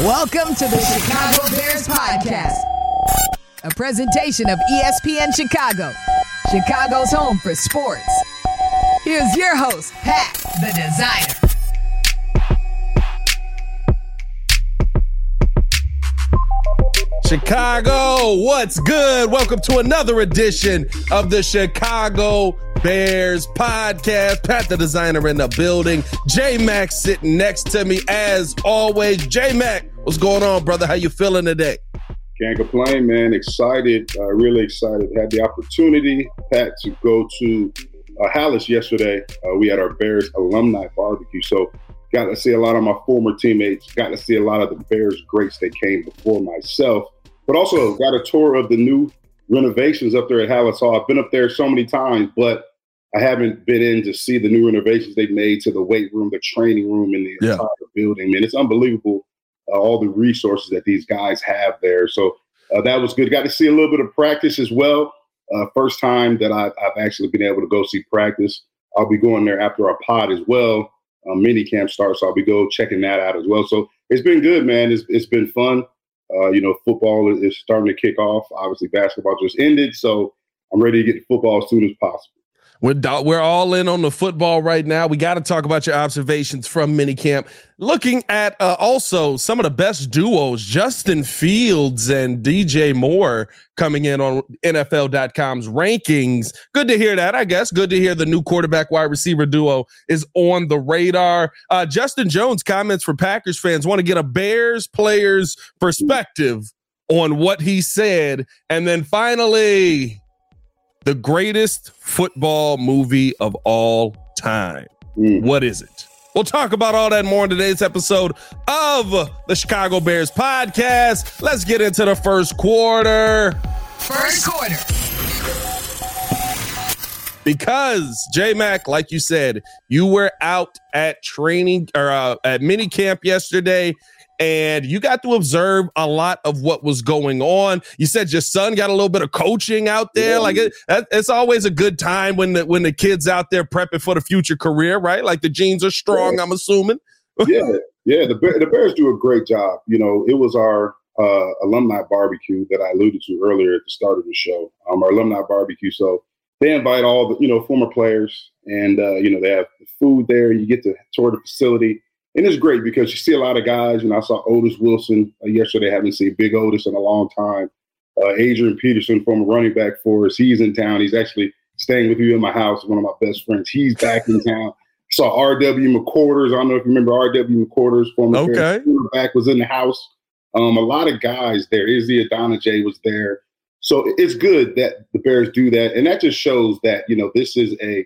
Welcome to the Chicago Bears Podcast, a presentation of ESPN Chicago, Chicago's home for sports. Here's your host, Pat, the designer. Chicago, what's good? Welcome to another edition of the Chicago Bears podcast. Pat the designer in the building. J Mac sitting next to me as always. J Mac, what's going on, brother? How you feeling today? Can't complain, man. Excited, uh, really excited. Had the opportunity, Pat, to go to uh, Halas yesterday. Uh, we had our Bears alumni barbecue, so got to see a lot of my former teammates. Got to see a lot of the Bears greats that came before myself but also got a tour of the new renovations up there at Halas Hall. I've been up there so many times, but I haven't been in to see the new renovations they've made to the weight room, the training room, and the yeah. entire building. Man, it's unbelievable uh, all the resources that these guys have there. So uh, that was good. Got to see a little bit of practice as well. Uh, first time that I've, I've, actually been able to go see practice. I'll be going there after our pod as well. Um, mini camp starts, so I'll be go checking that out as well. So it's been good, man. It's, it's been fun. Uh, you know, football is starting to kick off. Obviously, basketball just ended, so I'm ready to get to football as soon as possible. We're, we're all in on the football right now. We got to talk about your observations from minicamp. Looking at uh, also some of the best duos, Justin Fields and DJ Moore coming in on NFL.com's rankings. Good to hear that, I guess. Good to hear the new quarterback wide receiver duo is on the radar. Uh, Justin Jones comments for Packers fans want to get a Bears player's perspective on what he said. And then finally, the greatest football movie of all time. Mm. What is it? We'll talk about all that more in today's episode of the Chicago Bears podcast. Let's get into the first quarter. First quarter. Because J Mac, like you said, you were out at training or uh, at mini camp yesterday and you got to observe a lot of what was going on. You said your son got a little bit of coaching out there. Like it, it's always a good time when the when the kids out there prepping for the future career, right? Like the genes are strong. I'm assuming. yeah, yeah. The the Bears do a great job. You know, it was our uh, alumni barbecue that I alluded to earlier at the start of the show. Um, our alumni barbecue. So they invite all the you know former players, and uh, you know they have food there. You get to tour the facility and it's great because you see a lot of guys. You know, I saw Otis Wilson uh, yesterday. Haven't seen Big Otis in a long time. Uh, Adrian Peterson, former running back for us, he's in town. He's actually staying with you in my house. One of my best friends. He's back in town. Saw R.W. McQuarters. I don't know if you remember R.W. McQuarters, former okay. back, was in the house. Um, a lot of guys there. Izzy Idonije was there. So it's good that the Bears do that, and that just shows that you know this is a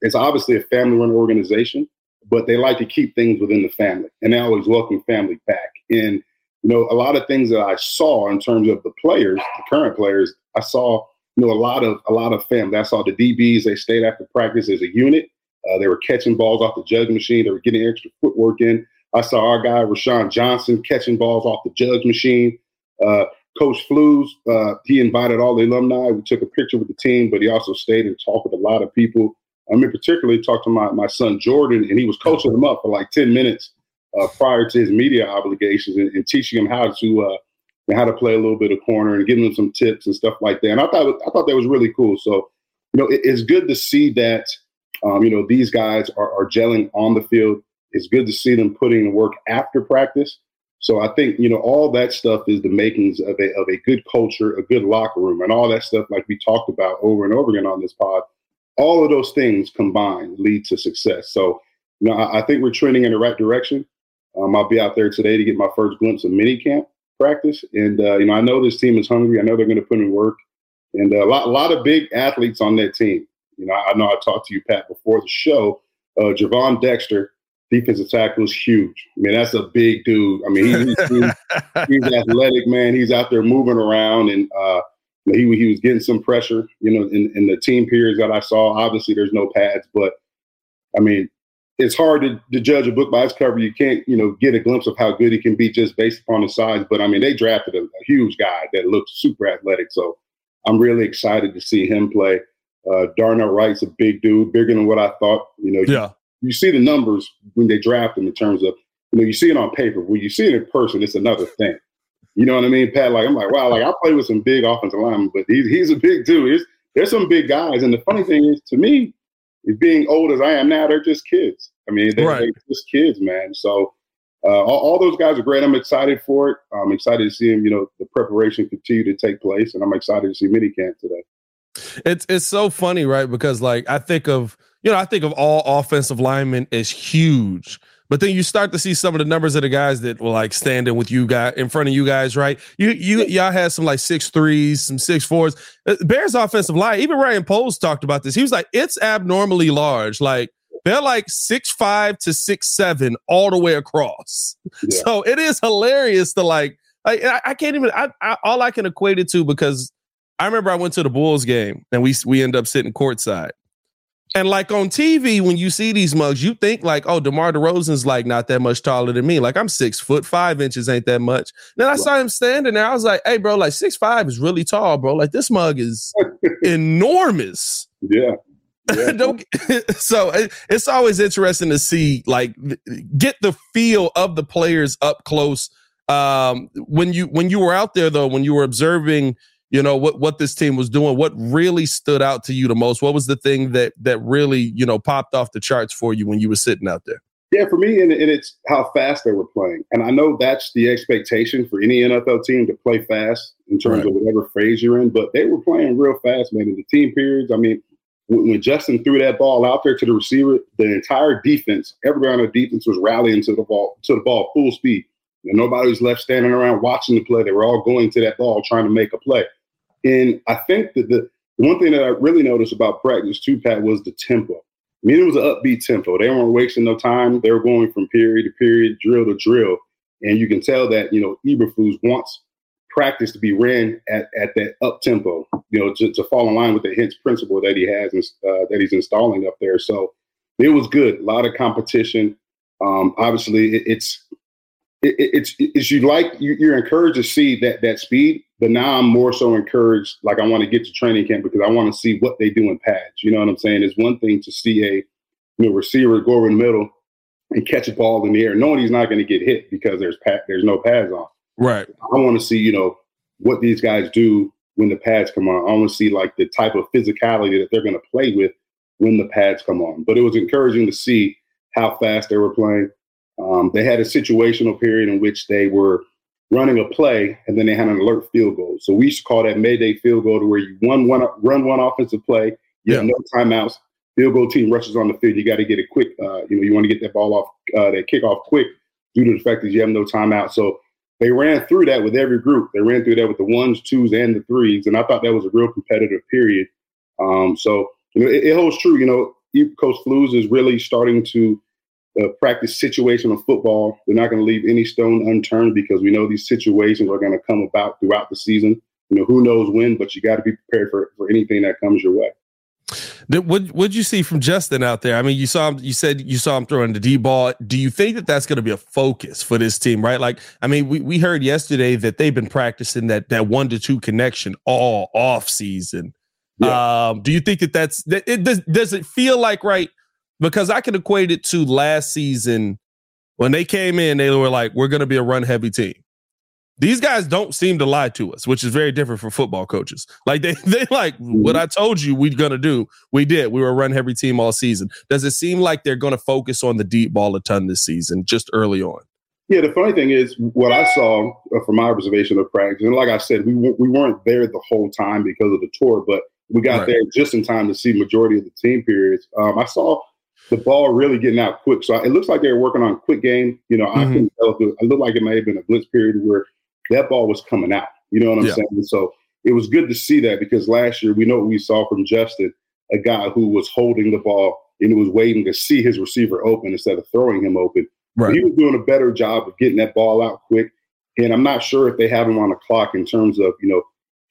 it's obviously a family-run organization but they like to keep things within the family and they always welcome family back. And, you know, a lot of things that I saw in terms of the players, the current players, I saw, you know, a lot of, a lot of family. I saw the DBs, they stayed after practice as a unit. Uh, they were catching balls off the jug machine. They were getting extra footwork in. I saw our guy, Rashawn Johnson, catching balls off the jug machine. Uh, Coach Flus, uh, he invited all the alumni. We took a picture with the team, but he also stayed and talked with a lot of people. I mean, particularly talked to my, my son Jordan, and he was coaching him up for like 10 minutes uh, prior to his media obligations and, and teaching him how to uh, how to play a little bit of corner and giving him some tips and stuff like that. And I thought I thought that was really cool. So, you know, it, it's good to see that um, you know these guys are, are gelling on the field. It's good to see them putting in work after practice. So I think you know all that stuff is the makings of a of a good culture, a good locker room, and all that stuff like we talked about over and over again on this pod all of those things combined lead to success. So, you know, I, I think we're trending in the right direction. Um, I'll be out there today to get my first glimpse of mini camp practice, and uh, you know, I know this team is hungry. I know they're going to put in work, and uh, a lot, a lot of big athletes on that team. You know, I know I talked to you, Pat, before the show. Uh, Gervon Dexter, defensive tackle, is huge. I mean, that's a big dude. I mean, he, he's, he's athletic, man. He's out there moving around, and uh, he he was getting some pressure, you know, in, in the team periods that I saw. Obviously, there's no pads, but I mean, it's hard to, to judge a book by its cover. You can't, you know, get a glimpse of how good he can be just based upon his size. But I mean, they drafted a, a huge guy that looks super athletic, so I'm really excited to see him play. Uh, Darnell Wright's a big dude, bigger than what I thought. You know, yeah. You, you see the numbers when they draft him in terms of you know, you see it on paper. When you see it in person, it's another thing. You know what I mean, Pat? Like I'm like, wow, like I play with some big offensive linemen, but he's he's a big dude. There's, there's some big guys, and the funny thing is, to me, being old as I am now, they're just kids. I mean, they're, right. they're just kids, man. So uh, all, all, those guys are great. I'm excited for it. I'm excited to see him. You know, the preparation continue to take place, and I'm excited to see minicamp today. It's it's so funny, right? Because like I think of you know I think of all offensive linemen as huge, but then you start to see some of the numbers of the guys that were like standing with you guys in front of you guys, right? You you y'all had some like six threes, some six fours. Uh, Bears offensive line, even Ryan Poles talked about this. He was like, it's abnormally large. Like they're like six five to six seven all the way across. Yeah. So it is hilarious to like. I, I can't even. I, I, all I can equate it to because I remember I went to the Bulls game and we we end up sitting courtside. And like on TV, when you see these mugs, you think like, oh, DeMar DeRozan's like not that much taller than me. Like I'm six foot five inches, ain't that much. Then I saw him standing there. I was like, hey, bro, like six five is really tall, bro. Like this mug is enormous. Yeah. Yeah. Don't so it's always interesting to see like get the feel of the players up close. Um, when you when you were out there though, when you were observing, you know what what this team was doing, what really stood out to you the most? What was the thing that that really you know popped off the charts for you when you were sitting out there? Yeah, for me, and, and it's how fast they were playing, and I know that's the expectation for any NFL team to play fast in terms right. of whatever phase you're in. But they were playing real fast, man. In the team periods, I mean, when Justin threw that ball out there to the receiver, the entire defense, everybody on the defense was rallying to the ball, to the ball full speed. And nobody was left standing around watching the play. They were all going to that ball trying to make a play. And I think that the, one thing that I really noticed about practice too, Pat, was the tempo. I mean, it was an upbeat tempo. They weren't wasting no time. They were going from period to period, drill to drill. And you can tell that, you know, Eberflus wants practice to be ran at, at that up tempo, you know, to, to fall in line with the HITS principle that he has uh, that he's installing up there. So it was good. A lot of competition. Um, obviously, it, it's it, it's it's you like you, are encouraged to see that that speed, but now I'm more so encouraged. Like I want to get to training camp because I want to see what they do in pads. You know what I'm saying? It's one thing to see a you know, receiver go over the middle and catch a ball in the air, knowing he's not going to get hit because there's pad, there's no pads on. Right. I want to see, you know, what these guys do when the pads come on. I want to see like the type of physicality that they're going to play with when the pads come on. But it was encouraging to see how fast they were playing. Um, they had a situational period in which they were running a play and then they had an alert field goal. So we used to call that Mayday field goal to where you run one run one offensive play, you yeah. have no timeouts, field goal team rushes on the field. You got to get it quick. Uh, you know, you want to get that ball off, uh, that kickoff quick due to the fact that you have no timeout. So they ran through that with every group. They ran through that with the ones, twos, and the threes, and I thought that was a real competitive period. Um, so you know, it, it, holds true. You know, Coach Flus is really starting to uh, practice situational football. They're not going to leave any stone unturned because we know these situations are going to come about throughout the season. You know, who knows when, but you got to be prepared for for anything that comes your way. What what'd you see from Justin out there? I mean, you saw him. You said you saw him throwing the D ball. Do you think that that's going to be a focus for this team? Right? Like, I mean, we, we heard yesterday that they've been practicing that that one to two connection all off season. Yeah. Um, do you think that that's that it does? Does it feel like right? Because I can equate it to last season when they came in. They were like, "We're going to be a run heavy team." These guys don't seem to lie to us, which is very different from football coaches. Like they they like what I told you we're gonna do. We did. We were a run heavy team all season. Does it seem like they're gonna focus on the deep ball a ton this season, just early on? Yeah, the funny thing is, what I saw uh, from my observation of practice, and like I said, we we weren't there the whole time because of the tour, but we got right. there just in time to see majority of the team periods. Um, I saw the ball really getting out quick, so it looks like they were working on quick game. You know, mm-hmm. I couldn't tell if it, it looked like it may have been a blitz period where that ball was coming out. You know what I'm yeah. saying? So it was good to see that because last year we know what we saw from Justin, a guy who was holding the ball and was waiting to see his receiver open instead of throwing him open. Right. He was doing a better job of getting that ball out quick. And I'm not sure if they have him on the clock in terms of, you know,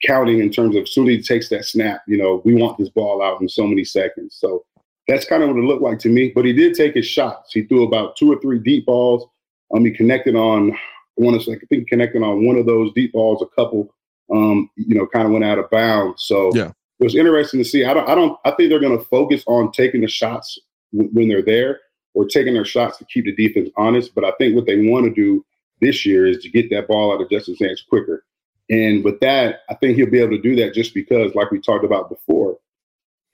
counting in terms of as soon as he takes that snap, you know, we want this ball out in so many seconds. So that's kind of what it looked like to me. But he did take his shots. He threw about two or three deep balls. Um, he connected on to say, I think connecting on one of those deep balls, a couple, um, you know, kind of went out of bounds. So yeah. it was interesting to see. I don't, I don't, I think they're going to focus on taking the shots w- when they're there. or taking their shots to keep the defense honest. But I think what they want to do this year is to get that ball out of Justin's hands quicker. And with that, I think he'll be able to do that just because, like we talked about before,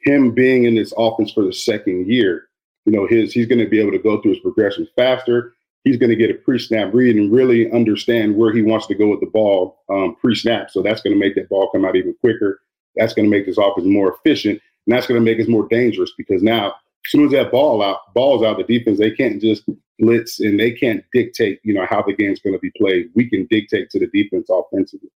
him being in this offense for the second year, you know, his he's going to be able to go through his progression faster. He's going to get a pre-snap read and really understand where he wants to go with the ball um, pre-snap. So that's going to make that ball come out even quicker. That's going to make this offense more efficient, and that's going to make us more dangerous because now, as soon as that ball out, balls out, the defense they can't just blitz and they can't dictate, you know, how the game's going to be played. We can dictate to the defense offensively.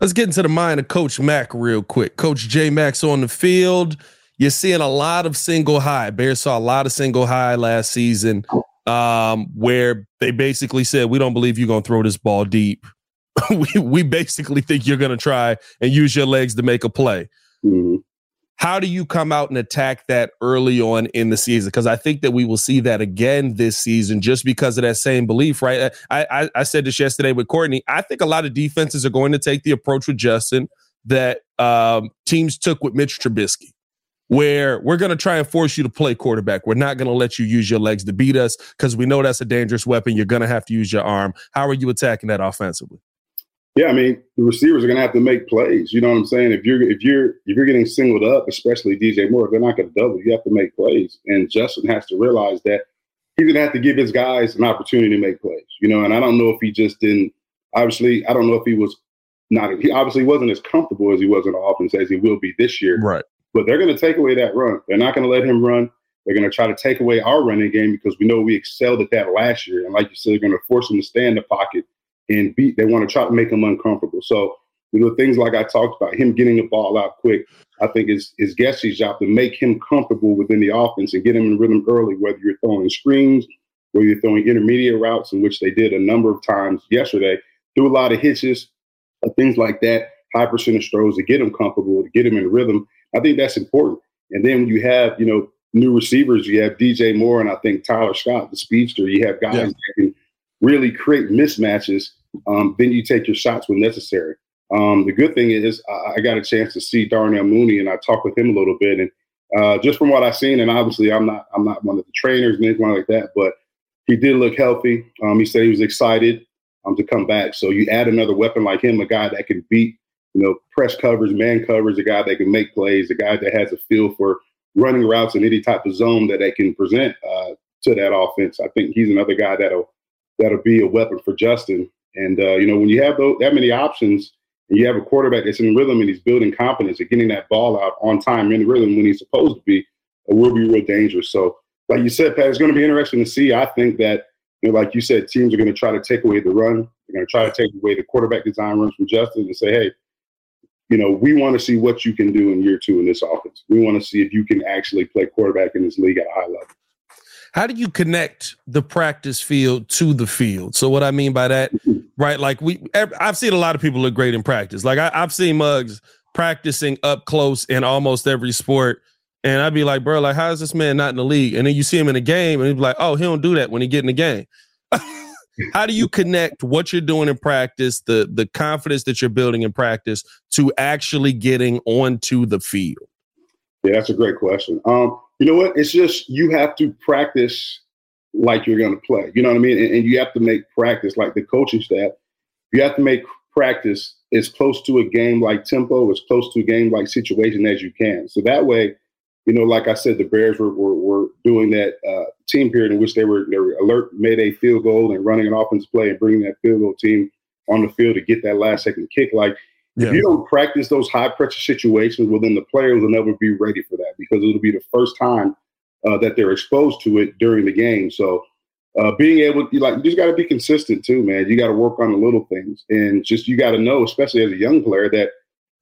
Let's get into the mind of Coach Mack real quick. Coach J Max on the field. You're seeing a lot of single high. Bears saw a lot of single high last season, um, where they basically said, "We don't believe you're to throw this ball deep. we we basically think you're to try and use your legs to make a play." Mm-hmm. How do you come out and attack that early on in the season? Because I think that we will see that again this season, just because of that same belief, right? I, I, I said this yesterday with Courtney. I think a lot of defenses are going to take the approach with Justin that um, teams took with Mitch Trubisky, where we're going to try and force you to play quarterback. We're not going to let you use your legs to beat us because we know that's a dangerous weapon. You're going to have to use your arm. How are you attacking that offensively? Yeah, I mean, the receivers are going to have to make plays. You know what I'm saying? If you're if you're if you're getting singled up, especially DJ Moore, they're not going to double. You have to make plays, and Justin has to realize that he's going to have to give his guys an opportunity to make plays. You know, and I don't know if he just didn't. Obviously, I don't know if he was not. He obviously wasn't as comfortable as he was in the offense as he will be this year. Right. But they're going to take away that run. They're not going to let him run. They're going to try to take away our running game because we know we excelled at that last year. And like you said, they're going to force him to stay in the pocket and beat. They want to try to make him uncomfortable. So you know things like I talked about, him getting the ball out quick. I think is is Getsy's job to make him comfortable within the offense and get him in rhythm early. Whether you're throwing screens, whether you're throwing intermediate routes, in which they did a number of times yesterday, do a lot of hitches, uh, things like that, high percentage throws to get him comfortable, to get him in rhythm. I think that's important. And then when you have you know new receivers, you have DJ Moore and I think Tyler Scott, the speedster. You have guys yeah. that can really create mismatches, um, then you take your shots when necessary. Um, the good thing is I, I, got a chance to see Darnell Mooney and I talked with him a little bit. And uh, just from what I've seen, and obviously I'm not I'm not one of the trainers and anything like that, but he did look healthy. Um, he said he was excited um, to come back. So you add another weapon like him, a guy that can beat, you know, press covers, man covers, a guy that can make plays, a guy that has a feel for running routes in any type of zone that they can present uh, to that offense. I think he's another guy that'll that'll be a weapon for Justin. And uh, you know, when you have those, that many options, and you have a quarterback that's in rhythm and he's building confidence and getting that ball out on time in rhythm when he's supposed to be, it will be real dangerous. So, like you said, Pat, it's going to be interesting to see. I think that, you know, like you said, teams are going to try to take away the run. They're going to try to take away the quarterback design runs from Justin and say, hey, you know, we want to see what you can do in year two in this offense. We want to see if you can actually play quarterback in this league at a high level. How do you connect the practice field to the field? So what I mean by that, right? Like we, I've seen a lot of people look great in practice. Like I, have seen mugs practicing up close in almost every sport, and I'd be like, bro, like how is this man not in the league? And then you see him in a game, and he'd be like, oh, he don't do that when he get in the game. how do you connect what you're doing in practice, the the confidence that you're building in practice, to actually getting onto the field? Yeah, that's a great question. Um, you know what? It's just you have to practice like you're going to play. You know what I mean? And, and, you have to make practice like the coaching staff. You have to make practice as close to a game like tempo, as close to a game like situation as you can. So that way, you know, like I said, the Bears were, were, were doing that uh, team period in which they were, they were alert, made a field goal and running an offense play and bringing that field goal team on the field to get that last second kick. Like yeah. If you don't practice those high pressure situations, well, then the players will never be ready for that because it'll be the first time uh, that they're exposed to it during the game. So, uh, being able to, like, you just got to be consistent too, man. You got to work on the little things and just you got to know, especially as a young player, that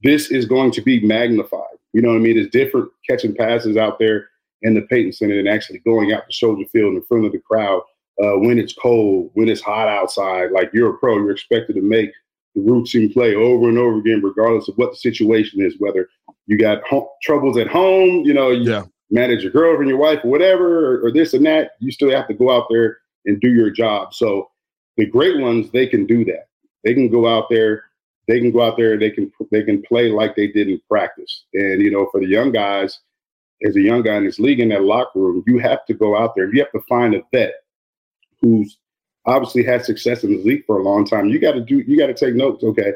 this is going to be magnified. You know what I mean? It's different catching passes out there in the Payton Center and actually going out to Soldier Field in front of the crowd uh, when it's cold, when it's hot outside. Like you're a pro, you're expected to make the routine play over and over again, regardless of what the situation is, whether you got home, troubles at home, you know, you yeah. manage your girlfriend, your wife, or whatever, or, or, this and that, you still have to go out there and do your job. So the great ones, they can do that. They can go out there, they can go out there, they can they can play like they did in practice. And you know, for the young guys, as a young guy in this league in that locker room, you have to go out there. You have to find a vet who's obviously had success in the league for a long time. You got to do. You got to take notes. Okay,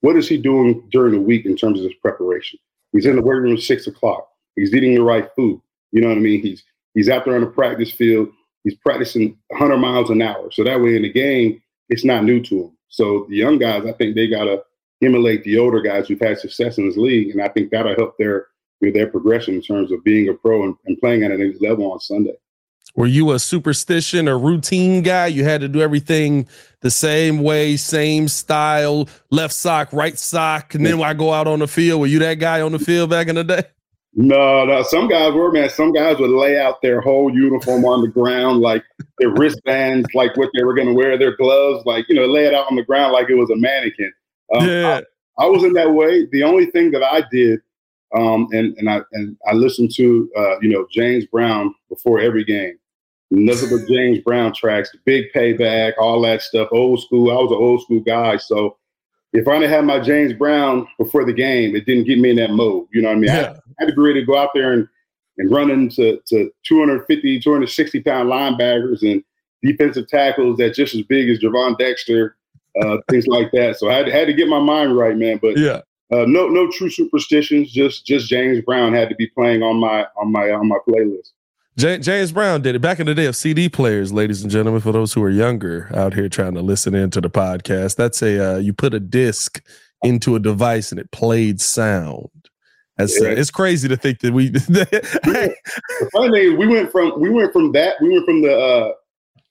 what is he doing during the week in terms of his preparation? He's in the weight room six o'clock. He's eating the right food. You know what I mean? He's he's out there on the practice field. He's practicing 100 miles an hour. So that way in the game, it's not new to him. So the young guys, I think they got to emulate the older guys who've had success in this league, and I think that'll help their their progression in terms of being a pro and, and playing at an elite level on Sunday. Were you a superstition or routine guy? You had to do everything the same way, same style, left sock, right sock, and then when I go out on the field, were you that guy on the field back in the day? No, no. Some guys were, man. Some guys would lay out their whole uniform on the ground, like their wristbands, like what they were going to wear, their gloves, like, you know, lay it out on the ground like it was a mannequin. Um, yeah. I, I was in that way. The only thing that I did um, and and I and I listened to uh, you know James Brown before every game. Nothing but James Brown tracks, Big Payback, all that stuff. Old school. I was an old school guy, so if I didn't have my James Brown before the game, it didn't get me in that mode. You know what I mean? Yeah. I, had to be ready to go out there and and run into to 250, 260 pound linebackers and defensive tackles that just as big as Gervon Dexter, uh, things like that. So I had, had to get my mind right, man. But yeah, uh, no, no true superstitions. Just, just James Brown had to be playing on my, on my, on my playlist. James Brown did it back in the day of CD players, ladies and gentlemen. For those who are younger out here trying to listen into the podcast, that's a uh, you put a disc into a device and it played sound. That's uh, yeah. uh, it's crazy to think that we. the funny thing we went from we went from that we went from the uh,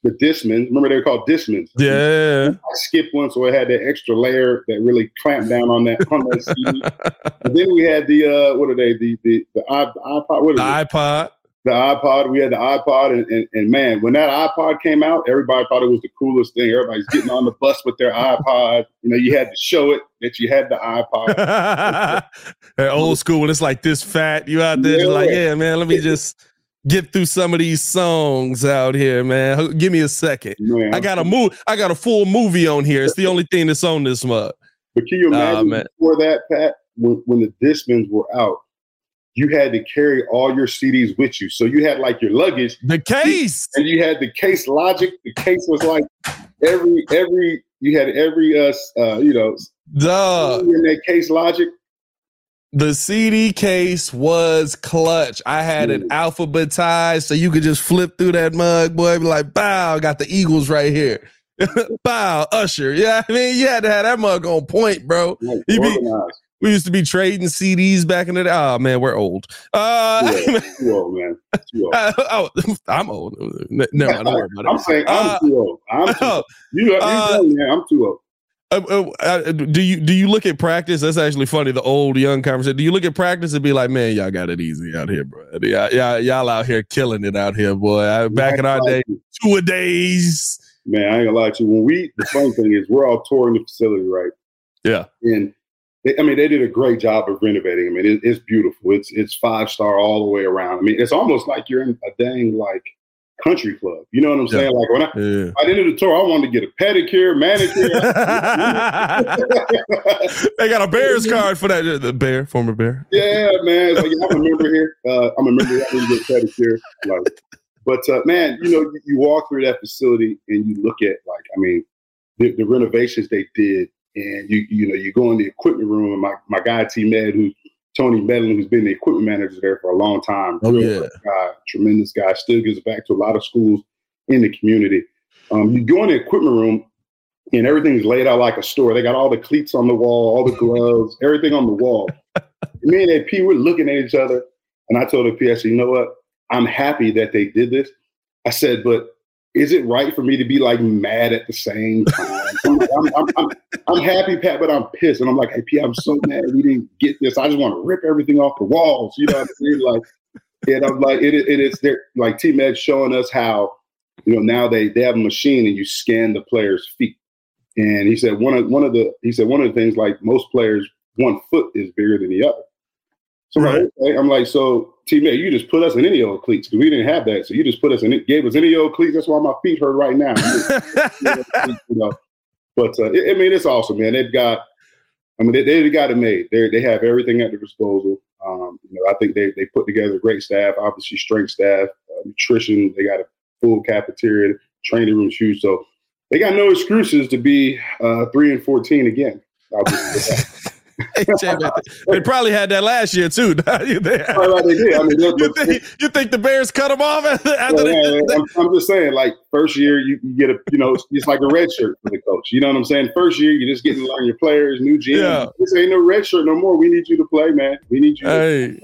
the Discmans. Remember they were called Discmans. Yeah. I skipped one, so it had that extra layer that really clamped down on that on that CD. and then we had the uh, what are they? The the the iPod. What the iPod. The iPod. We had the iPod, and, and, and man, when that iPod came out, everybody thought it was the coolest thing. Everybody's getting on the bus with their iPod. You know, you had to show it that you had the iPod. that old school when it's like this fat, you out there yeah. like, yeah, man, let me just get through some of these songs out here, man. Give me a second. Man, I got a move. I got a full movie on here. It's the only thing that's on this mug. But can you imagine uh, before that, Pat, when, when the Discmans were out, you had to carry all your CDs with you. So you had like your luggage, the case, and you had the case logic. The case was like every every you had every uh, uh you know, duh in that case logic the CD case was clutch. I had it alphabetized so you could just flip through that mug, boy. Be like, bow, got the Eagles right here. bow, Usher. Yeah, I mean, you had to have that mug on point, bro. Be, we used to be trading CDs back in the day. Oh man, we're old. Uh, too old, too old man. Too old. Uh, oh, I'm old. No, don't worry about it. I'm saying I'm uh, too old. I'm too old. You, you uh, man. I'm too old. Uh, uh, uh, do you do you look at practice? That's actually funny. The old young conversation. Do you look at practice and be like, man, y'all got it easy out here, bro. Y'all, y'all, y'all out here killing it out here, boy. I, back in our day, two a days. Man, I ain't gonna lie to you. When we, the funny thing is, we're all touring the facility, right? Yeah. And they, I mean, they did a great job of renovating. I mean, it, it's beautiful. It's it's five star all the way around. I mean, it's almost like you're in a dang like country club. You know what I'm yeah. saying? Like when I, yeah. I did the tour, I wanted to get a pedicure, manicure. they got a Bears card for that. The Bear, former Bear. Yeah, man. Like, I'm a member here. Uh, I'm a member. I need to get pedicure. Like, but uh, man, you know, you, you, walk through that facility and you look at like, I mean, the, the renovations they did, and you you know, you go in the equipment room, and my my guy T Med, who Tony Medlin, who's been the equipment manager there for a long time. Oh, yeah. guy, tremendous guy, still gives back to a lot of schools in the community. Um, you go in the equipment room and everything's laid out like a store. They got all the cleats on the wall, all the gloves, everything on the wall. Me and AP, we're looking at each other. And I told the PS, you know what? I'm happy that they did this. I said, but is it right for me to be like mad at the same time? I'm, I'm, I'm, I'm, I'm happy, Pat, but I'm pissed. And I'm like, hey, P, I'm so mad we didn't get this. I just want to rip everything off the walls. You know what I'm saying? Like, and I'm like, it, it is there. Like T Med showing us how, you know, now they they have a machine and you scan the player's feet. And he said one of one of the he said one of the things like most players, one foot is bigger than the other. So right. I'm like, so teammate, you just put us in any old cleats because we didn't have that. So you just put us in it, gave us any old cleats. That's why my feet hurt right now. you know, but uh, I mean, it's awesome, man. They've got, I mean, they, they've got it made. They they have everything at their disposal. Um, you know, I think they they put together a great staff. Obviously, strength staff, uh, nutrition. They got a full cafeteria, training room, shoes. So they got no excuses to be uh, three and fourteen again. they probably had that last year too. you, they, they did. I mean, you, think, you think the Bears cut them off after, after yeah, they, I'm, I'm, just saying, like first year you, you, get a, you know, it's like a red shirt for the coach. You know what I'm saying? First year you're just getting to learn your players, new GM. Yeah. This ain't no red shirt no more. We need you to play, man. We need you. Hey,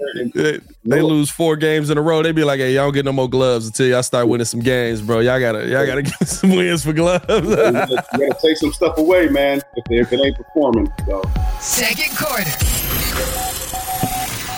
they, they lose four games in a row. They be like, hey, y'all don't get no more gloves until y'all start winning some games, bro. Y'all gotta, y'all gotta get some wins for gloves. you, gotta, you gotta take some stuff away, man. If, they, if it ain't performing, so. Second quarter.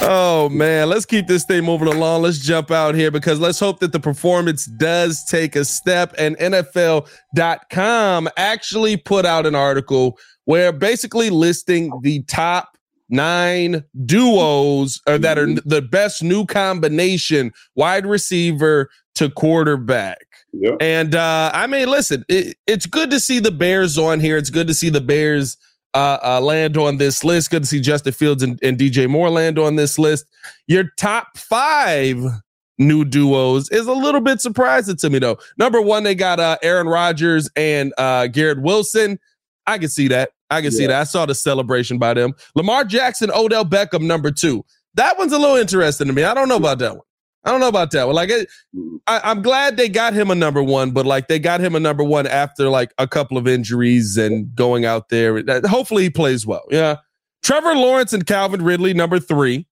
Oh man, let's keep this thing moving along. Let's jump out here because let's hope that the performance does take a step. And NFL.com actually put out an article where basically listing the top nine duos that are mm-hmm. the best new combination wide receiver to quarterback. Yep. And uh, I mean, listen, it, it's good to see the Bears on here. It's good to see the Bears uh, uh, land on this list. Good to see Justin Fields and, and DJ Moore land on this list. Your top five new duos is a little bit surprising to me, though. Number one, they got uh, Aaron Rodgers and uh, Garrett Wilson. I can see that. I can yeah. see that. I saw the celebration by them. Lamar Jackson, Odell Beckham, number two. That one's a little interesting to me. I don't know about that one. I don't know about that. one. like it, I, am glad they got him a number one, but like they got him a number one after like a couple of injuries and going out there. Hopefully he plays well. Yeah. Trevor Lawrence and Calvin Ridley, number three.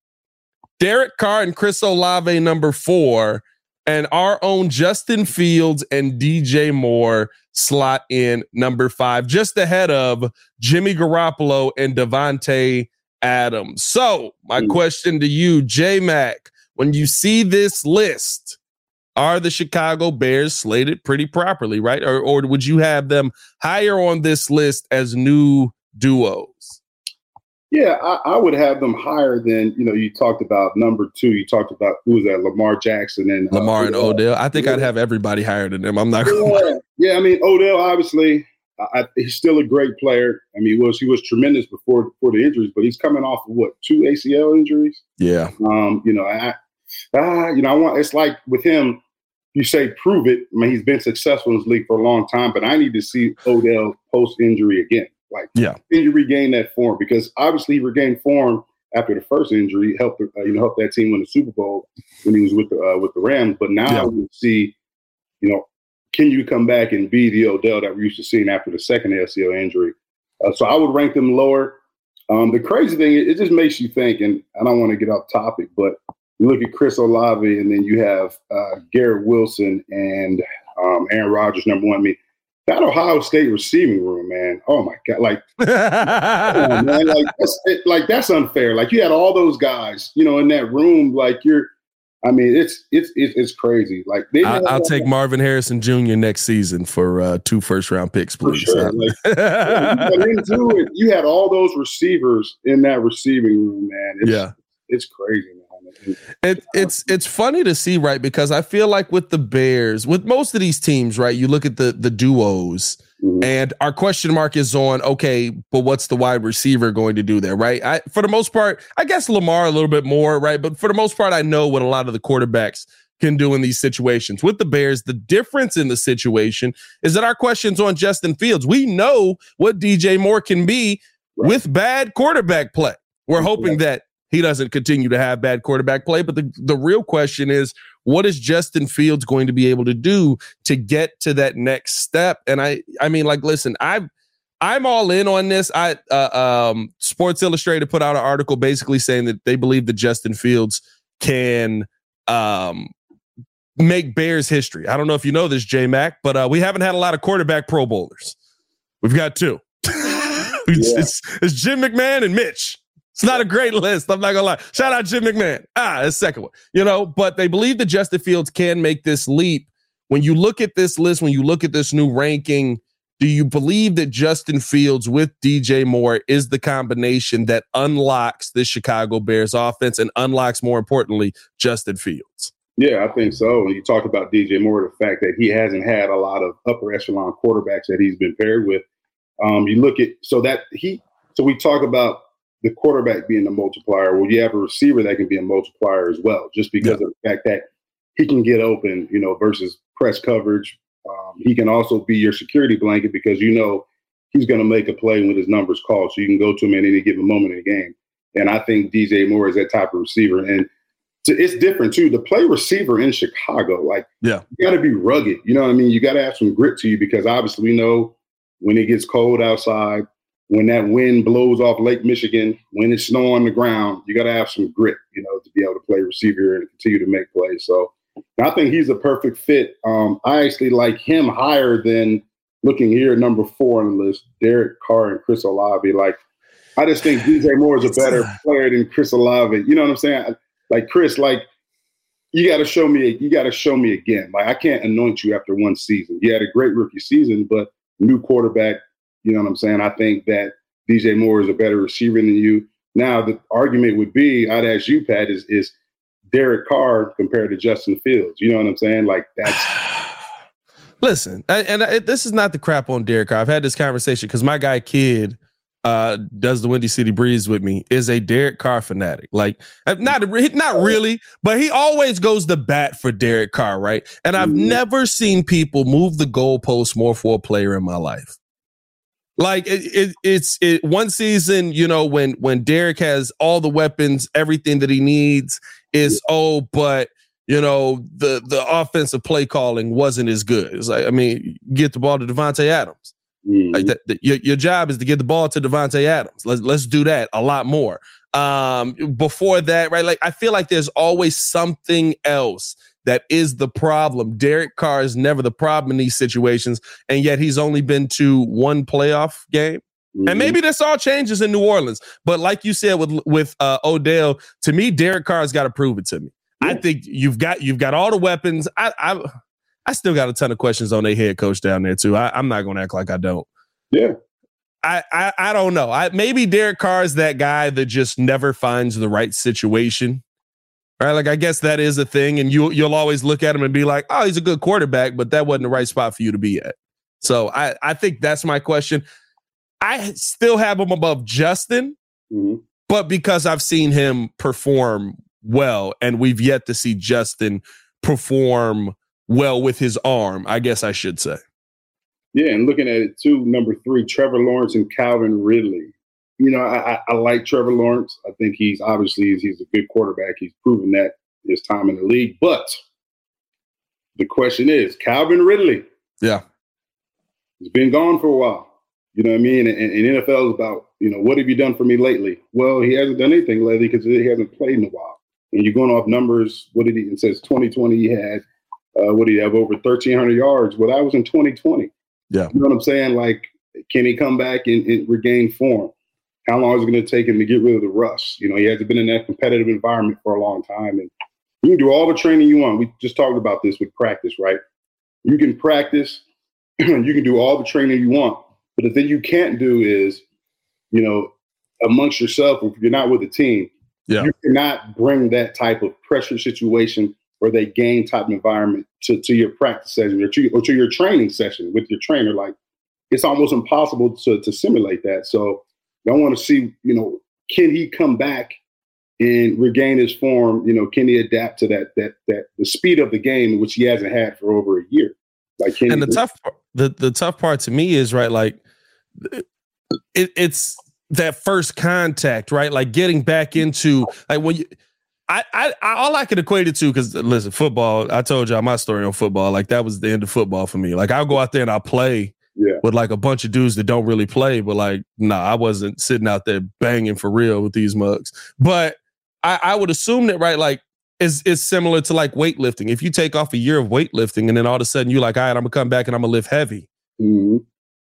Derek Carr and Chris Olave, number four. And our own Justin Fields and DJ Moore slot in number five, just ahead of Jimmy Garoppolo and Davante Adams. So, my mm. question to you, J Mac when you see this list, are the Chicago Bears slated pretty properly, right? Or, or would you have them higher on this list as new duos? Yeah, I, I, would have them higher than you know. You talked about number two. You talked about who was that? Lamar Jackson and uh, Lamar uh, and Odell. I think yeah. I'd have everybody higher than them. I'm not. Yeah, yeah I mean Odell obviously. I, he's still a great player. I mean, he was he was tremendous before before the injuries, but he's coming off of what two ACL injuries? Yeah. Um, you know, I ah, you know, I want. It's like with him, you say prove it. I mean, he's been successful in this league for a long time, but I need to see Odell post injury again. Like, yeah, can you regain that form? Because obviously he regained form after the first injury, helped uh, you know help that team win the Super Bowl when he was with the uh, with the Rams. But now yeah. we see, you know, can you come back and be the Odell that we're used to seeing after the second ACL injury? Uh, so I would rank them lower. Um, the crazy thing, it just makes you think, and I don't want to get off topic, but you look at Chris Olave, and then you have uh, Garrett Wilson and um, Aaron Rodgers, number one. I mean, that Ohio State receiving room, man. Oh my god, like, on, man, like that's it, like that's unfair. Like you had all those guys, you know, in that room. Like you're, I mean, it's it's it's, it's crazy. Like they I'll, I'll take Marvin Harrison Jr. next season for uh, two first round picks, please. Sure. Like, you, you had all those receivers in that receiving room, man. It's, yeah, it's crazy. Man. It, it's it's funny to see, right? Because I feel like with the Bears, with most of these teams, right? You look at the the duos, mm-hmm. and our question mark is on okay, but what's the wide receiver going to do there, right? I for the most part, I guess Lamar a little bit more, right? But for the most part, I know what a lot of the quarterbacks can do in these situations. With the Bears, the difference in the situation is that our questions on Justin Fields. We know what DJ Moore can be right. with bad quarterback play. We're hoping that he doesn't continue to have bad quarterback play. But the, the real question is, what is Justin Fields going to be able to do to get to that next step? And I, I mean, like, listen, I've, I'm all in on this. I, uh, um, Sports Illustrated put out an article basically saying that they believe that Justin Fields can, um, make Bears history. I don't know if you know this, J Mac, but uh, we haven't had a lot of quarterback Pro Bowlers. We've got two. yeah. it's, it's Jim McMahon and Mitch. It's not a great list. I'm not gonna lie. Shout out Jim McMahon. Ah, the second one. You know, but they believe that Justin Fields can make this leap. When you look at this list, when you look at this new ranking, do you believe that Justin Fields with DJ Moore is the combination that unlocks this Chicago Bears offense and unlocks, more importantly, Justin Fields? Yeah, I think so. When you talk about DJ Moore, the fact that he hasn't had a lot of upper echelon quarterbacks that he's been paired with. Um, you look at so that he so we talk about the quarterback being a multiplier, well, you have a receiver that can be a multiplier as well, just because yeah. of the fact that he can get open, you know, versus press coverage. Um, he can also be your security blanket because you know he's going to make a play when his number's called, so you can go to him at any given moment in the game. And I think DJ Moore is that type of receiver. And it's different too. To play receiver in Chicago, like yeah, you got to be rugged. You know what I mean? You got to have some grit to you because obviously we know when it gets cold outside, when that wind blows off Lake Michigan, when it's snow on the ground, you got to have some grit, you know, to be able to play receiver and continue to make plays. So I think he's a perfect fit. Um, I actually like him higher than looking here at number four on the list, Derek Carr and Chris Olave. Like, I just think DJ Moore is a better player than Chris Olave. You know what I'm saying? Like Chris, like you got to show me. You got to show me again. Like I can't anoint you after one season. You had a great rookie season, but new quarterback. You know what I'm saying? I think that DJ Moore is a better receiver than you. Now the argument would be, I'd ask you, Pat, is is Derek Carr compared to Justin Fields? You know what I'm saying? Like that's. Listen, and, and this is not the crap on Derek Carr. I've had this conversation because my guy Kid uh, does the Windy City Breeze with me is a Derek Carr fanatic. Like uh, not not really, but he always goes to bat for Derek Carr, right? And I've mm-hmm. never seen people move the goalpost more for a player in my life. Like it, it, it's it one season, you know, when when Derek has all the weapons, everything that he needs is oh, but you know the the offensive play calling wasn't as good. It's like I mean, get the ball to Davante Adams. Mm-hmm. Like that, that, your, your job is to get the ball to Davante Adams. Let's let's do that a lot more. Um, before that, right? Like I feel like there's always something else that is the problem. Derek Carr is never the problem in these situations, and yet he's only been to one playoff game. Mm-hmm. And maybe this all changes in New Orleans. But like you said with with uh, Odell, to me, Derek Carr's got to prove it to me. Yeah. I think you've got you've got all the weapons. I, I I still got a ton of questions on their head coach down there too. I, I'm not going to act like I don't. Yeah. I, I, I don't know. I maybe Derek Carr is that guy that just never finds the right situation. Right? Like I guess that is a thing, and you you'll always look at him and be like, oh, he's a good quarterback, but that wasn't the right spot for you to be at. So I I think that's my question. I still have him above Justin, mm-hmm. but because I've seen him perform well, and we've yet to see Justin perform well with his arm, I guess I should say. Yeah, and looking at it too, number three, Trevor Lawrence and Calvin Ridley. You know, I, I like Trevor Lawrence. I think he's obviously he's a good quarterback. He's proven that his time in the league. But the question is, Calvin Ridley. Yeah. He's been gone for a while. You know what I mean? And, and NFL is about, you know, what have you done for me lately? Well, he hasn't done anything lately because he hasn't played in a while. And you're going off numbers. What did he? It says 2020 he had uh, what do you have over 1,300 yards? Well, that was in 2020. Yeah. You know what I'm saying? Like, can he come back and, and regain form? How long is it going to take him to get rid of the rust? You know, he hasn't been in that competitive environment for a long time. And you can do all the training you want. We just talked about this with practice, right? You can practice, you can do all the training you want. But the thing you can't do is, you know, amongst yourself, if you're not with a team, yeah. you cannot bring that type of pressure situation or they game type environment to, to your practice session or to, or to your training session with your trainer. Like it's almost impossible to, to simulate that. So I want to see, you know, can he come back and regain his form? You know, can he adapt to that that that the speed of the game, which he hasn't had for over a year? Like, and the tough the the tough part to me is right, like it, it's that first contact, right? Like getting back into like when you I, I, I, all I could equate it to because listen, football. I told y'all my story on football. Like that was the end of football for me. Like I'll go out there and I'll play yeah. with like a bunch of dudes that don't really play, but like nah, I wasn't sitting out there banging for real with these mugs. But I, I would assume that right, like is is similar to like weightlifting. If you take off a year of weightlifting and then all of a sudden you're like, all right, I'm gonna come back and I'm gonna lift heavy. Mm-hmm.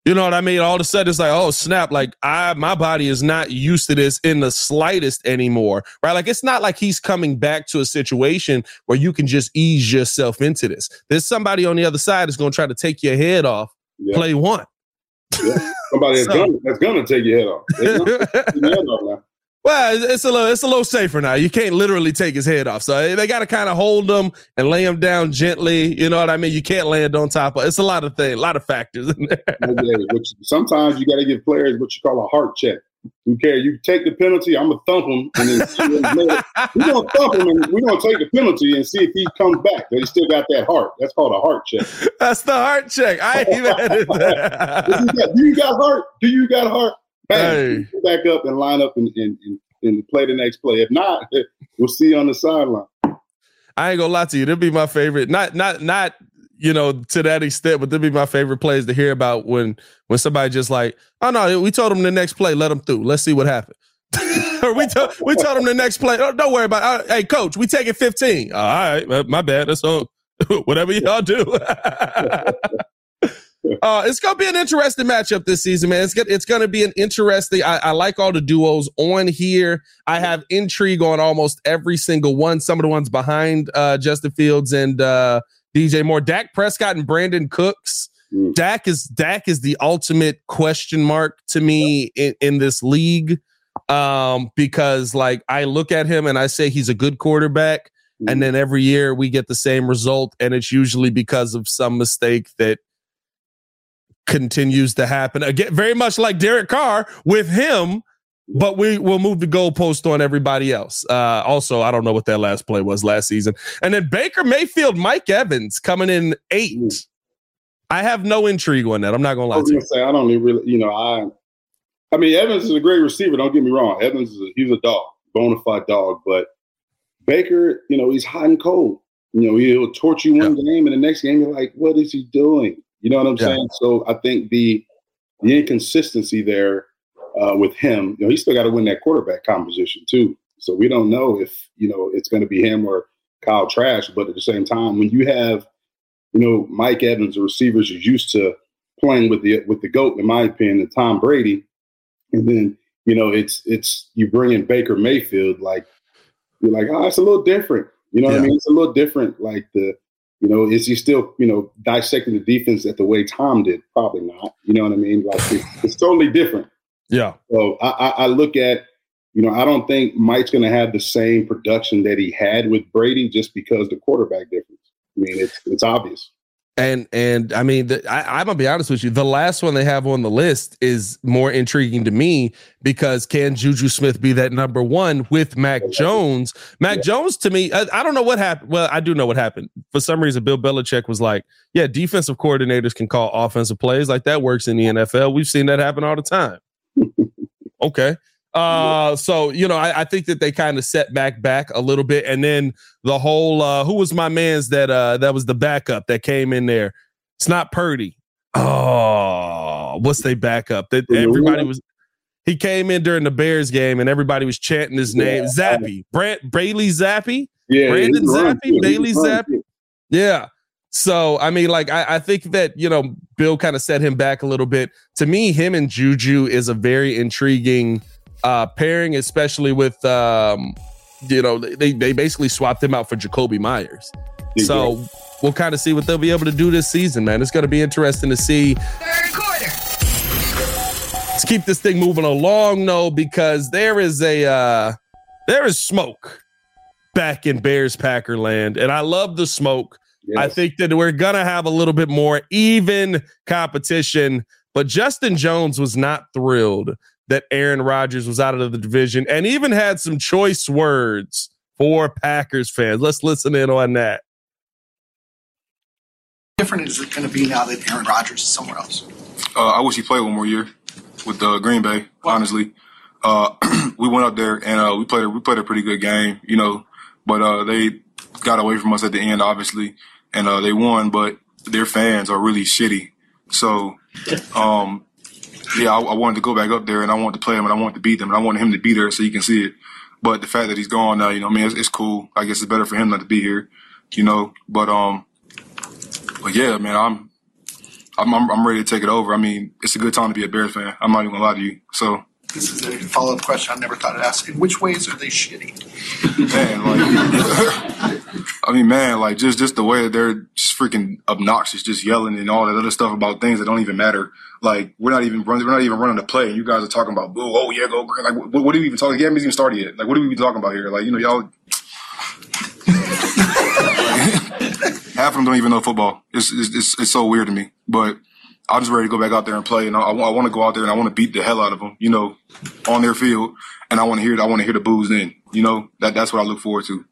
You know what I mean? All of a sudden it's like, oh snap, like I my body is not used to this in the slightest anymore. Right? Like it's not like he's coming back to a situation where you can just ease yourself into this. There's somebody on the other side that's gonna try to take your head off. Yeah. Play one. Yeah. Somebody that's, so, gonna, that's gonna take your head off. Well, it's a little it's a little safer now. You can't literally take his head off, so eh, they got to kind of hold him and lay him down gently. You know what I mean? You can't land on top of. It's a lot of things, a lot of factors in there. Which sometimes you got to give players what you call a heart check. Who cares? You take the penalty, I'm gonna thump him, and then we're gonna thump him, and we're gonna take the penalty and see if he comes back. But he still got that heart. That's called a heart check. That's the heart check. I ain't even Do you got heart? Do you got heart? Bang! Hey. Back up and line up and, and, and, and play the next play. If not, we'll see you on the sideline. I ain't gonna lie to you. That'd be my favorite. Not not not you know, to that extent, but that'd be my favorite plays to hear about when when somebody just like, oh no, we told them the next play, let them through. Let's see what happened. or we told we told them the next play. Oh, don't worry about. It. Uh, hey, coach, we take it fifteen. all right, my bad. That's all. Whatever y'all do. uh, it's gonna be an interesting matchup this season, man. It's gonna, it's gonna be an interesting. I, I like all the duos on here. I have intrigue on almost every single one. Some of the ones behind uh, Justin Fields and uh, DJ Moore, Dak Prescott, and Brandin Cooks. Mm. Dak is Dak is the ultimate question mark to me in, in this league. Um, because like I look at him and I say he's a good quarterback, mm. and then every year we get the same result, and it's usually because of some mistake that continues to happen. Again, very much like Derek Carr with him but we will move the goalpost on everybody else. Uh, also, I don't know what that last play was last season. And then Baker Mayfield, Mike Evans coming in eight. I have no intrigue on that. I'm not gonna lie I to you. Say I don't even really, you know, I, I mean, Evans is a great receiver. Don't get me wrong. Evans is a, he's a dog, bona fide dog. But Baker, you know, he's hot and cold. You know, he'll torch you one yeah. game, and the next game you're like, what is he doing? You know what I'm yeah. saying? So I think the the inconsistency there uh, with him. You know, he's still got to win that quarterback composition too. So we don't know if you know it's going to be him or Kyle Trask. But at the same time, when you have you know Mike Evans, the receivers are used to playing with the with the goat, in my opinion, and Tom Brady, and then you know it's it's you bring in Baker Mayfield, like you're like, oh, it's a little different. You know yeah. what I mean? It's a little different. Like the you know, is he still, you know, dissecting the defense at the way Tom did? Probably not. You know what I mean? Like it's, it's totally different. Yeah. So I, I look at, you know, I don't think Mike's going to have the same production that he had with Brady just because the quarterback difference. I mean, it's it's obvious. And and I mean, the, I, I'm gonna be honest with you. The last one they have on the list is more intriguing to me because can Juju Smith be that number one with Mac Jones? Mac yeah. Jones to me, I, I, don't know what happened. Well, I do know what happened. For some reason, Bill Belichick was like, "Yeah, defensive coordinators can call offensive plays like that works in the NFL. We've seen that happen all the time." Okay. Uh, so you know, I, I think that they kind of set back back a little bit, and then the whole uh, who was my man's that uh that was the backup that came in there. It's not Purdy. Oh, what's they backup? That everybody was. He came in during the Bears game, and everybody was chanting his name, yeah. Zappe, Brant Bailey Zappe, yeah, Brandon Zappe, Bailey Zappe. Yeah. So I mean, like I, I think that you know Bill kind of set him back a little bit. To me, him and Juju is a very intriguing uh, pairing, especially with um, you know they they basically swapped him out for Jakobi Meyers. So we'll kind of see what they'll be able to do this season, man. It's going to be interesting to see. Third quarter. Let's keep this thing moving along, though, because there is a uh, there is smoke back in Bears Packer land, and I love the smoke. Yes. I think that we're going to have a little bit more even competition. But Justin Jones was not thrilled that Aaron Rodgers was out of the division and even had some choice words for Packers fans. Let's listen in on that. Different is it going to be now that Aaron Rodgers is somewhere else? Uh, I wish he played one more year with uh, Green Bay. Honestly, uh, we went up there and uh, we played a, we played a pretty good game, you know, but uh, they got away from us at the end, obviously and uh, they won, but their fans are really shitty. So, um, yeah, I, I, wanted to go back up there and I wanted to play him and I wanted to beat them and I wanted him to be there so you can see it. But the fact that he's gone now, you know, I mean, it's, it's cool. I guess it's better for him not to be here, you know. But um, but yeah, man, I'm I'm I'm ready to take it over. I mean, it's a good time to be a Bears fan. I'm not even gonna lie to you. So this is a follow up question I never thought I'd ask. In which ways are they shitty? Man, like, I mean, man, like just just the way that they're just freaking obnoxious, just yelling and all that other stuff about things that don't even matter. Like we're not even running, we're not even running the play, and you guys are talking about, oh, oh yeah, go green. Like, what, what are we even talking? Yeah, haven't even started yet. Like, what are we even talking about here? Like, you know, y'all. half of them don't even know football. It's, it's, it's, it's so weird to me. But I'm just ready to go back out there and play, and I, I, I want to go out there and I want to beat the hell out of them, you know, on their field, and I want to hear I want to hear the booze then, you know, that that's what I look forward to.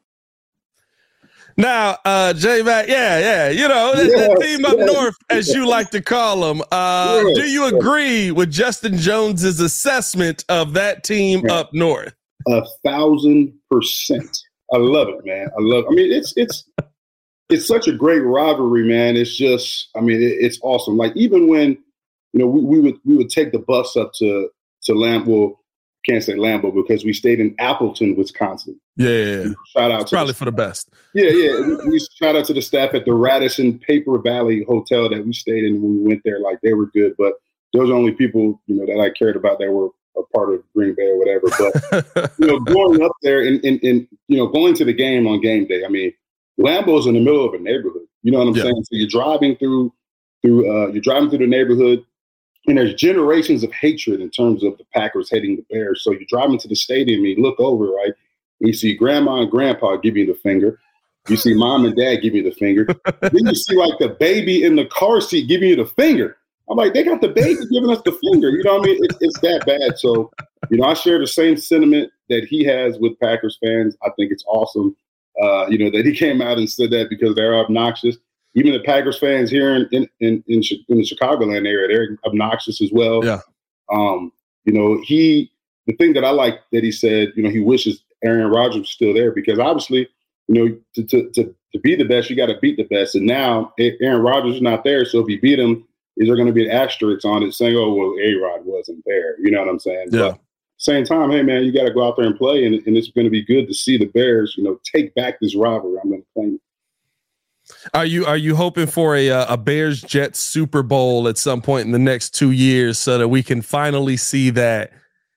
Now, uh, J Mac, yeah, yeah, you know, the, Yes, the team up yes. north, as you like to call them. Uh, Yes, do you yes. agree with Justin Jones's assessment of that team Yeah. up north? a thousand percent. I love it, man. I love. It. I mean, it's it's it's such a great rivalry, man. It's just, I mean, it, it's awesome. Like even when you know we, we would we would take the bus up to to Lambeau. Can't say Lambeau because we stayed in Appleton, Wisconsin. Yeah, Shout out it's to probably the, for the best. yeah, yeah. We, we shout out to the staff at the Radisson Paper Valley Hotel that we stayed in when we went there. Like they were good, but those are only people you know that I cared about that were a part of Green Bay or whatever. But you know, going up there and, and, and you know, going to the game on game day. I mean, Lambeau's in the middle of a neighborhood. You know what I'm Yeah. saying? So you're driving through through uh, you're driving through the neighborhood, and there's generations of hatred in terms of the Packers hating the Bears. So you drive into the stadium and you look over, right? And you see grandma and grandpa give you the finger. You see mom and dad give you the finger. then you see like the baby in the car seat giving you the finger. I'm like, they got the baby giving us the finger. You know what I mean? It, it's that bad. So, you know, I share the same sentiment that he has with Packers fans. I think it's awesome. Uh, you know, that he came out and said that because they're obnoxious. Even the Packers fans here in in in, in, in the Chicagoland area, they're obnoxious as well. Yeah. Um, you know, he the thing that I like that he said, you know, he wishes Aaron Rodgers was still there because obviously, you know, to to to, to be the best, you got to beat the best. And now Aaron Rodgers is not there, so if you beat him, is there going to be an asterisk on it saying, "Oh, well, A Rod wasn't there"? You know what I'm saying? Yeah. But same time, hey man, you got to go out there and play, and, and it's going to be good to see the Bears, you know, take back this rivalry. I'm going to claim. it. Are you are you hoping for a uh, a Bears Jets Super Bowl at some point in the next two years so that we can finally see that?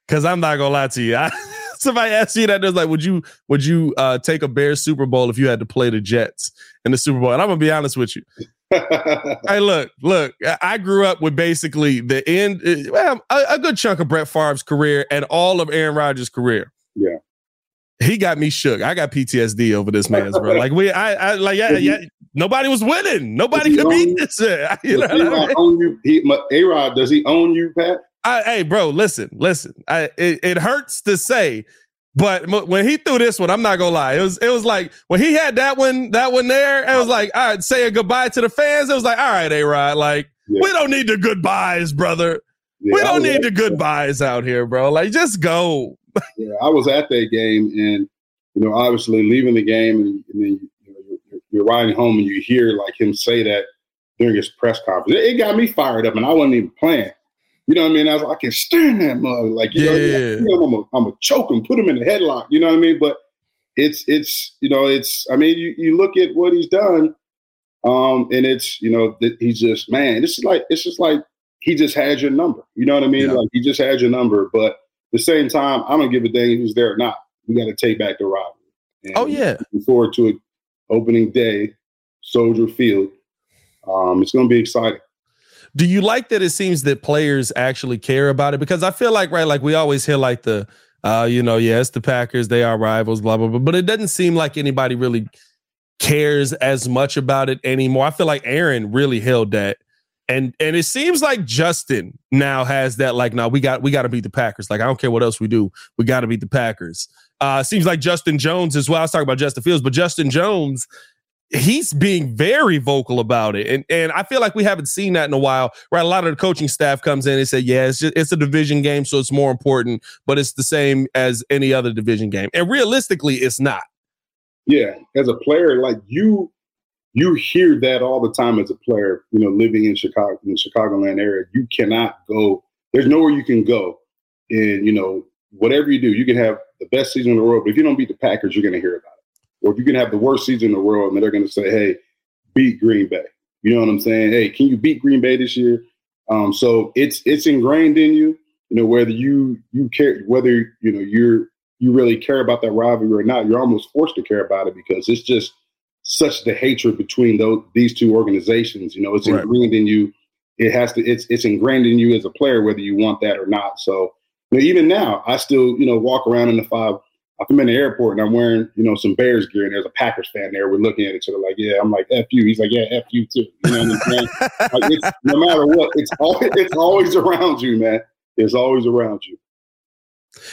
Because I'm not gonna lie to you, I, somebody asked you that, there's like, would you would you uh, take a Bears Super Bowl if you had to play the Jets in the Super Bowl? And I'm gonna be honest with you. Hey, look, look. I- grew up with basically the end, uh, well, a, a good chunk of Brett Favre's career and all of Aaron Rodgers' career. Yeah. he got me shook. I got PTSD over this man's bro. Like we, I, I like, yeah, yeah. Nobody was winning. Nobody could beat this. You know Does what I A-Rod mean? own you? He, A-Rod, does he own you, Pat? I, hey, bro, listen, listen. I, it, it hurts to say, but when he threw this one, I'm not gonna lie. It was, it was like when he had that one, that one there. It was like, all right, saying goodbye to the fans. It was like, all right, A Rod, like Yeah. we don't need the goodbyes, brother. Yeah, we don't need the goodbyes out here, bro. Like just go. Yeah, I was at that game, and you know, obviously leaving the game, and, and then you know, you're, you're riding home, and you hear like him say that during his press conference. It, it got me fired up, and I wasn't even playing. You know what I mean? I was like, I can stand that mug. Like, you know, Yeah. know, I'm gonna I'm gonna choke him, put him in a headlock. You know what I mean? But it's it's you know, it's I mean, you, you look at what he's done, um, and it's you know, that he's just man, this is like it's just like he just had your number. You know what I mean? Yeah. Like he just had your number, but at the same time, I don't give a dang who's there or not. We got to take back the rivalry. And Oh yeah. looking forward to it. Opening day, Soldier Field. Um, it's going to be exciting. Do you like that it seems that players actually care about it? Because i feel like right like we always hear like the uh you know yeah the packers they are rivals blah blah blah but it doesn't seem like anybody really cares as much about it anymore. I feel like aaron really held that. And and it seems like justin now has that like now we got we got to beat the packers. Like i don't care what else we do we got to beat the packers. Uh seems like justin jones as well. I was talking about justin fields but justin jones he's being very vocal about it. And and I feel like we haven't seen that in a while. Right. A lot of the coaching staff comes in and say, yeah, it's just it's a division game, so it's more important, but it's the same as any other division game. And realistically, it's not. Yeah, as a player, like you, you hear that all the time as a player. You know, living in Chicago, in the Chicagoland area, you cannot go. There's nowhere you can go, and you know, whatever you do, you can have the best season in the world, but if you don't beat the Packers, you're going to hear about it. Or if you can have the worst season in the world, and they're going to say, "Hey, beat Green Bay." You know what I'm saying? Hey, can you beat Green Bay this year? Um, so it's it's ingrained in you. You know, whether you you care, whether you know you're you really care about that rivalry or not, you're almost forced to care about it because it's just such the hatred between those these two organizations. You know, it's Right. ingrained in you. It has to. It's it's ingrained in you as a player, whether you want that or not. So you know, even now, I still you know walk around in the five if I'm in the airport and I'm wearing, you know, some Bears gear and there's a Packers fan there, we're looking at each other like, yeah, I'm like, F you. He's like, yeah, F you too. You know what I'm saying? like it's, no matter what, it's always, it's always around you, man. It's always around you.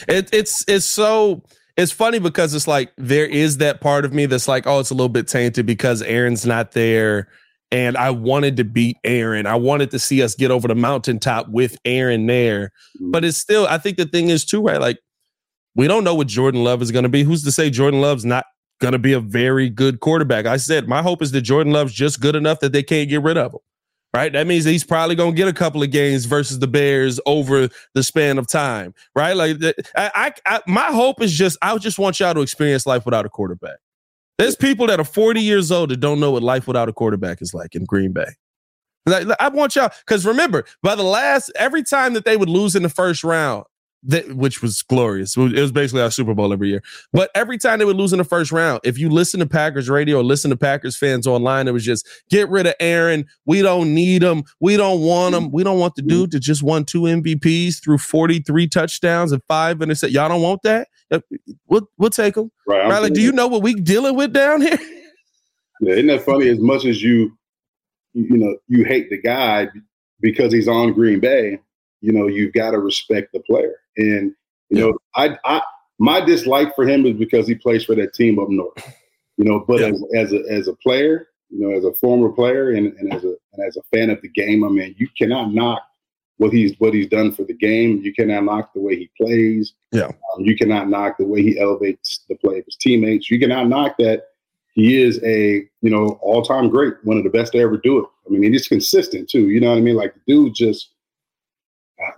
It, it's it's so it's funny because it's like there is that part of me that's like, oh, it's a little bit tainted because Aaron's not there. And I wanted to beat Aaron. I wanted to see us get over the mountaintop with Aaron there. Mm-hmm. But it's still, I think the thing is too, right? Like we don't know what Jordan Love is going to be. Who's to say Jordan Love's not going to be a very good quarterback? I said my hope is that Jordan Love's just good enough that they can't get rid of him. Right. That means he's probably going to get a couple of games versus the Bears over the span of time. Right. Like I, I, I my hope is just I just want y'all to experience life without a quarterback. There's people that are 40 years old that don't know what life without a quarterback is like in Green Bay. Like, I want y'all because remember, by the last every time that they would lose in the first round, that, which was glorious. It was basically our Super Bowl every year. But every time they would lose in the first round, if you listen to Packers radio or listen to Packers fans online, it was just get rid of Aaron. We don't need him. We don't want him. We don't want the dude to just won two MVPs through 43 touchdowns and five interceptions. Y'all don't want that? We'll, we'll take him. Right. like, do you know what we're dealing with down here? Yeah, isn't that funny? As much as you, you know, you hate the guy because he's on Green Bay, you know, you've got to respect the player. And you know, I, I my dislike for him is because he plays for that team up north. You know, but yeah. as, as a as a player, you know, as a former player and, and as a and as a fan of the game, I mean, you cannot knock what he's what he's done for the game. You cannot knock the way he plays. Yeah. Um, you cannot knock the way he elevates the play of his teammates. You cannot knock that he is a you know all time great, one of the best to ever do it. I mean, he's consistent too. You know what I mean? Like the dude just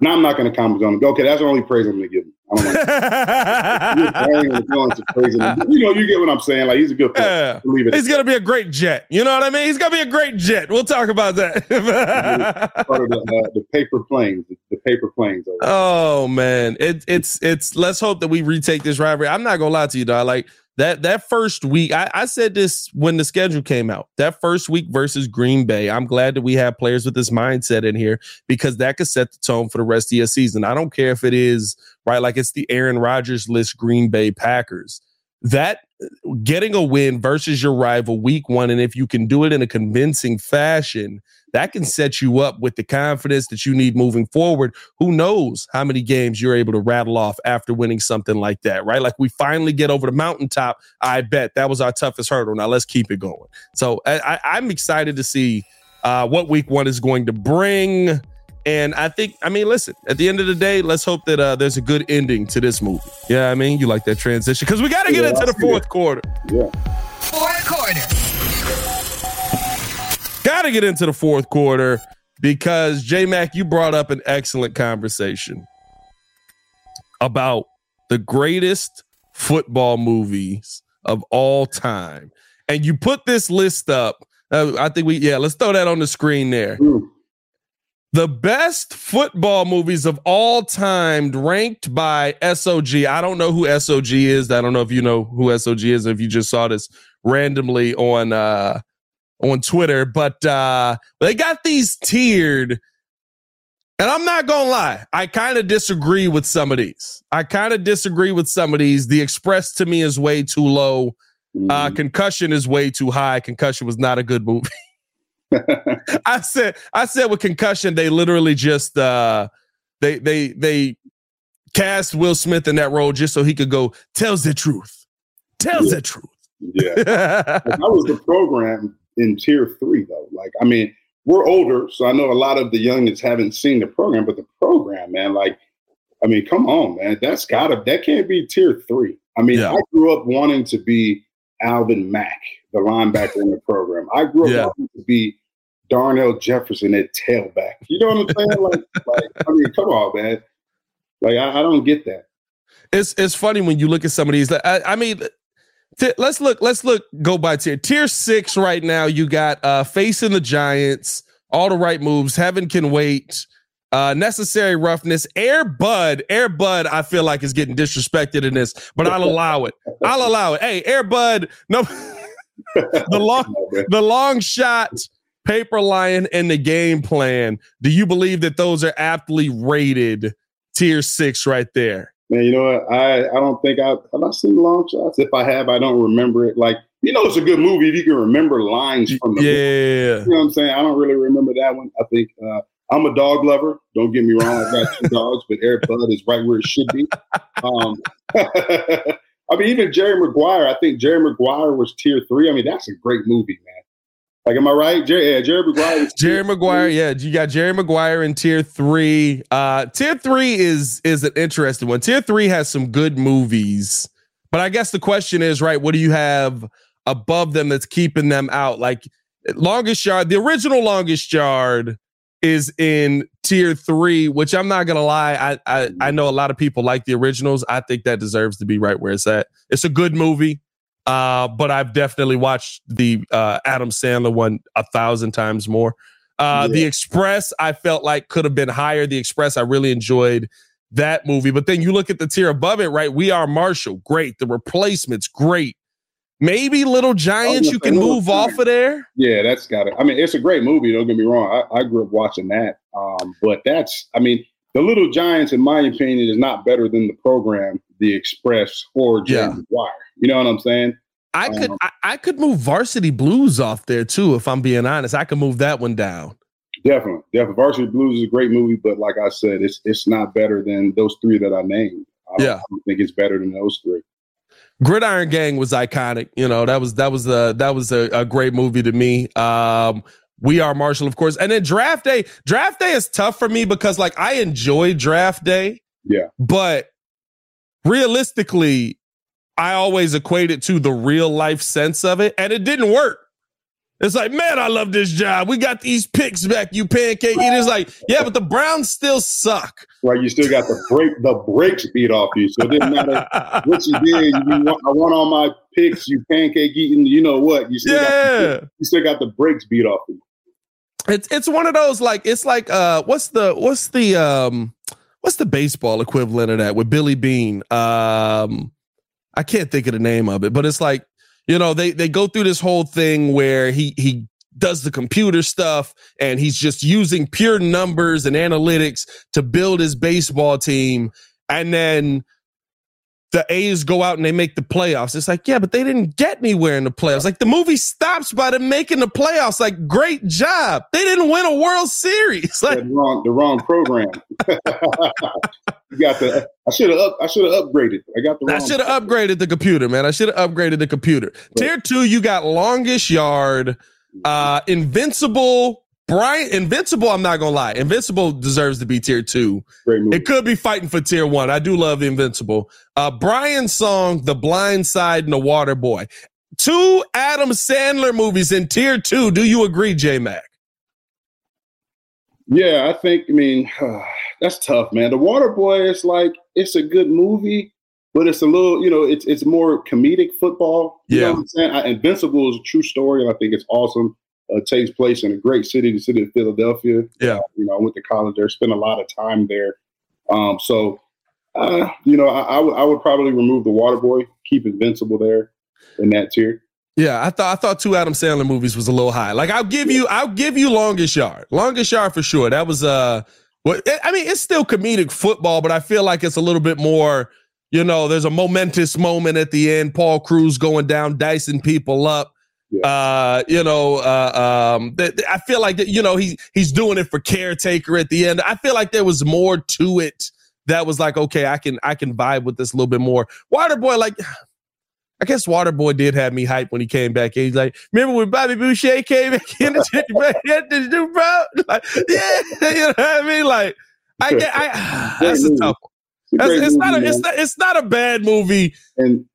now I'm not going to comment on him. Okay, that's the only praise I'm going to give him. I don't to. You know, you get what I'm saying. Like he's a good player. Yeah. He's going to be a great jet. You know what I mean? He's going to be a great jet. We'll talk about that. part of the, uh, the paper planes. The, paper planes. Oh man, it, it's it's. Let's hope that we retake this rivalry. I'm not gonna lie to you, dog. Like that that first week, I, I, said this when the schedule came out. That first week versus Green Bay, I'm glad that we have players with this mindset in here because that could set the tone for the rest of your season. I don't care if it is right, like it's the Aaron Rodgers list Green Bay Packers. That getting a win versus your rival week one, and if you can do it in a convincing fashion, that can set you up with the confidence that you need moving forward. Who knows how many games you're able to rattle off after winning something like that, right? Like we finally get over the mountaintop. I bet that was our toughest hurdle. Now let's keep it going. So I, am excited to see uh, what week one is going to bring. And I think, I mean, listen, at the end of the day, let's hope that uh, there's a good ending to this movie. Yeah, I mean, you like that transition because we got to get yeah, into the fourth quarter. Yeah. Fourth quarter. Got to get into the fourth quarter because J Mac, you brought up an excellent conversation about the greatest football movies of all time. And you put this list up. Uh, I think we, yeah, let's throw that on the screen there. Ooh. The best football movies of all time ranked by SOG. I don't know who SOG is. I don't know if you know who SOG is, if you just saw this randomly on uh on Twitter, but uh, they got these tiered. And I'm not gonna lie, I kind of disagree with some of these. I kind of disagree with some of these. The Express to me is way too low. Uh, mm-hmm. concussion is way too high. Concussion was not a good movie. I said, I said with concussion, they literally just uh, they they they cast Will Smith in that role just so he could go tells the truth, tells yeah. the truth. Yeah, that was the program in tier three though. Like, I mean, we're older, so I know a lot of the youngins haven't seen the program, but the program, man, like, I mean, come on, man, that's gotta that can't be tier three. I mean, yeah. I grew up wanting to be Alvin Mack, the linebacker in the program. I grew up yeah. wanting to be Darnell Jefferson at tailback. You know what I'm saying? like, like, I mean, come on, man. Like, I, I, don't get that. It's it's funny when you look at some of these. I, I mean, T- let's look. Let's look. Go by tier. Tier six right now. You got uh facing the Giants. All the right moves. Heaven can wait. Uh, necessary roughness. Air Bud. Air Bud. I feel like is getting disrespected in this, but I'll allow it. I'll allow it. Hey, Air Bud. No. the long. The long shot. Paper Lion and the game plan. Do you believe that those are aptly rated tier six right there? Man, you know what? I, I don't think I have I seen Long Shots. If I have, I don't remember it. Like you know, it's a good movie if you can remember lines from the yeah. movie. You know what I'm saying? I don't really remember that one. I think uh, I'm a dog lover. Don't get me wrong. I've got two dogs, but Air Bud is right where it should be. Um, I mean, even Jerry Maguire. I think Jerry Maguire was tier three. I mean, that's a great movie, man. Like, am I right? Jerry, yeah, Jerry Maguire. Jerry Maguire, yeah, you got Jerry Maguire in tier three. Uh, tier three is is an interesting one. Tier three has some good movies, but I guess the question is, right? What do you have above them that's keeping them out? Like longest yard, the original longest yard is in tier three, which I'm not gonna lie, I, I I know a lot of people like the originals. I think that deserves to be right where it's at. It's a good movie. Uh, but I've definitely watched the uh, Adam Sandler one a thousand times more. Uh, yeah. The Express, I felt like could have been higher. The Express, I really enjoyed that movie. But then you look at the tier above it, right? We Are Marshall, great. The Replacements, great. Maybe Little Giants, you can move off of there. Yeah, that's got it. I mean, it's a great movie. Don't get me wrong. I, I grew up watching that. Um, but that's, I mean, The Little Giants, in my opinion, is not better than the program, The Express, or James yeah. Wire. You know what I'm saying? I could um, I, I, could move Varsity Blues off there too, if I'm being honest. I could move that one down. Definitely, definitely. Varsity Blues is a great movie, but like I said, it's it's not better than those three that I named. I yeah, I don't think it's better than those three. Gridiron Gang was iconic. You know that was that was a that was a, a great movie to me. Um, we are Marshall, of course, and then Draft Day. Draft Day is tough for me because like I enjoy Draft Day. Yeah, but realistically, I always equate it to the real life sense of it, and it didn't work. It's like, man, I love this job. We got these picks back, you pancake eaters. Like, yeah, but the Browns still suck. Right, you still got the break, the brakes beat off you. So it didn't matter what you did. You, I want all my picks. You pancake eating. You know what? You still yeah. got the, you still got the brakes beat off you. It's it's one of those like it's like uh what's the what's the um what's the baseball equivalent of that with Billy Beane? um I can't think of the name of it, but it's like, you know, they they go through this whole thing where he he does the computer stuff and he's just using pure numbers and analytics to build his baseball team. And then the A's go out and they make the playoffs. It's like, yeah, but they didn't get anywhere in the playoffs. Like the movie stops by them making the playoffs. Like, great job. They didn't win a World Series. Like the wrong, the wrong program. you got the. I should have up. I should have upgraded. I got the. I should have upgraded the computer, man. I should have upgraded the computer. Right. Tier two, you got longest yard, uh, invincible, Brian Invincible, I'm not gonna lie. Invincible deserves to be tier two. It could be fighting for tier one. I do love Invincible. Uh Brian's song, The Blind Side and The Water Boy. Two Adam Sandler movies in tier two. Do you agree, J Mac? Yeah, I think, I mean, that's tough, man. The Water Boy is like, it's a good movie, but it's a little, you know, it's it's more comedic football. You yeah. know what I'm saying? I, Invincible is a true story, and I think it's awesome uh, takes place in a great city, the city of Philadelphia. Yeah, uh, you know, I went to college there, spent a lot of time there. Um, so, uh, you know, I, I, w- I would probably remove the Waterboy, keep Invincible there in that tier. Yeah, I thought I thought two Adam Sandler movies was a little high. Like I'll give you I'll give you Longest Yard, Longest Yard for sure. That was uh, what I mean, it's still comedic football, but I feel like it's a little bit more. You know, there's a momentous moment at the end. Paul Crewe's going down, dicing people up. Yeah. Uh, you know, uh, um, th- I feel like that, you know, he, he's doing it for caretaker at the end. I feel like there was more to it that was like, okay, I can, I can vibe with this a little bit more. Waterboy, like, I guess Waterboy did have me hype when he came back. He's like, remember when Bobby Boucher came back in the do, bro? Like, yeah, you know what I mean? Like, I get, I, that's a tough one. It's, it's not a, it's not, it's not a bad movie. And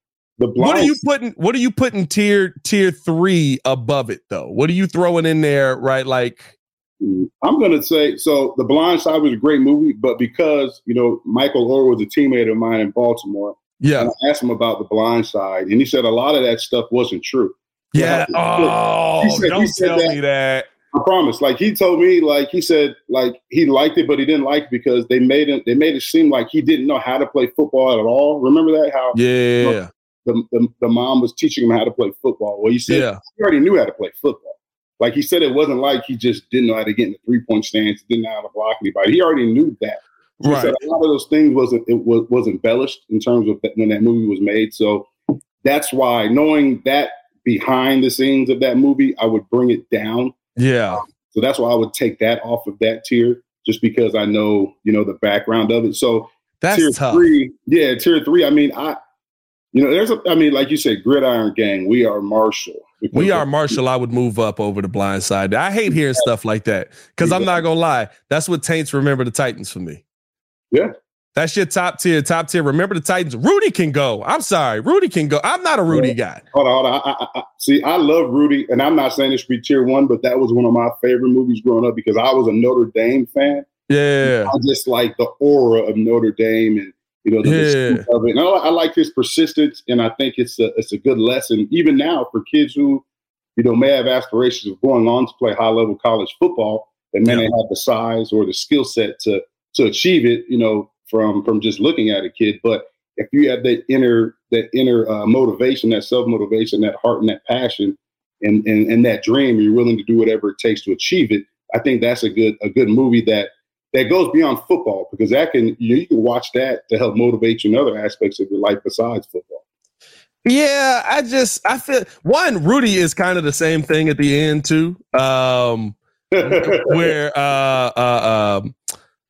the what are you putting? What are you putting tier tier three above it though? What are you throwing in there? Right, like mm, I'm gonna say so. The Blind Side was a great movie, but because you know Michael Oher was a teammate of mine in Baltimore, yeah, I asked him about the Blind Side, and he said a lot of that stuff wasn't true. Yeah. Oh, he said, don't he said tell that, me that. I promise. Like he told me, like he said, like he liked it, but he didn't like it because they made it. They made it seem like he didn't know how to play football at all. Remember that? How? Yeah. You know, the, the, the mom was teaching him how to play football. Well, he said yeah. he already knew how to play football. Like he said, it wasn't like he just didn't know how to get in the three point stance, didn't know how to block anybody. He already knew that. Right. a lot of those things wasn't it was was embellished in terms of that, when that movie was made. So that's why knowing that behind the scenes of that movie, I would bring it down. Yeah. Um, so that's why I would take that off of that tier, just because I know you know the background of it. So That's tier tough. three, yeah, tier three. I mean, I, you know, there's a. I mean, like you said, Gridiron Gang. We are Marshall. We are Marshall. I would move up over the blind side. I hate hearing stuff like that because I'm not gonna lie. That's what taints remember the Titans for me. Yeah. That's your top tier, top tier. Remember the Titans. Rudy can go. I'm sorry. Rudy can go. I'm not a Rudy guy. Hold on, hold on. I, I, I, see, I love Rudy, and I'm not saying this should be tier one, but that was one of my favorite movies growing up because I was a Notre Dame fan. Yeah. I just like the aura of Notre Dame and you know the Yeah. of it. And I, I like his persistence, and I think it's a it's a good lesson even now for kids who you know may have aspirations of going on to play high level college football and may Yeah. not have the size or the skill set to to achieve it. You know from from just looking at a kid, but if you have that inner that inner uh, motivation, that self motivation, that heart and that passion, and, and and that dream, you're willing to do whatever it takes to achieve it. I think that's a good a good movie that that goes beyond football because that can you, you can watch that to help motivate you in other aspects of your life besides football. Yeah, I just I feel one Rudy is kind of the same thing at the end too. Um where uh uh um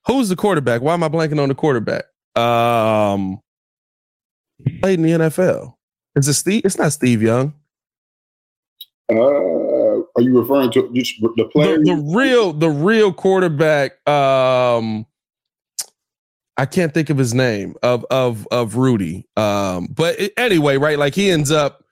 who's the quarterback? Why am I blanking on the quarterback? Um played in the NFL. Is it Steve? It's not Steve Young. uh, are you referring to just the player? The, the real the real quarterback um I can't think of his name of of of Rudy. Um but it- anyway, right like he ends up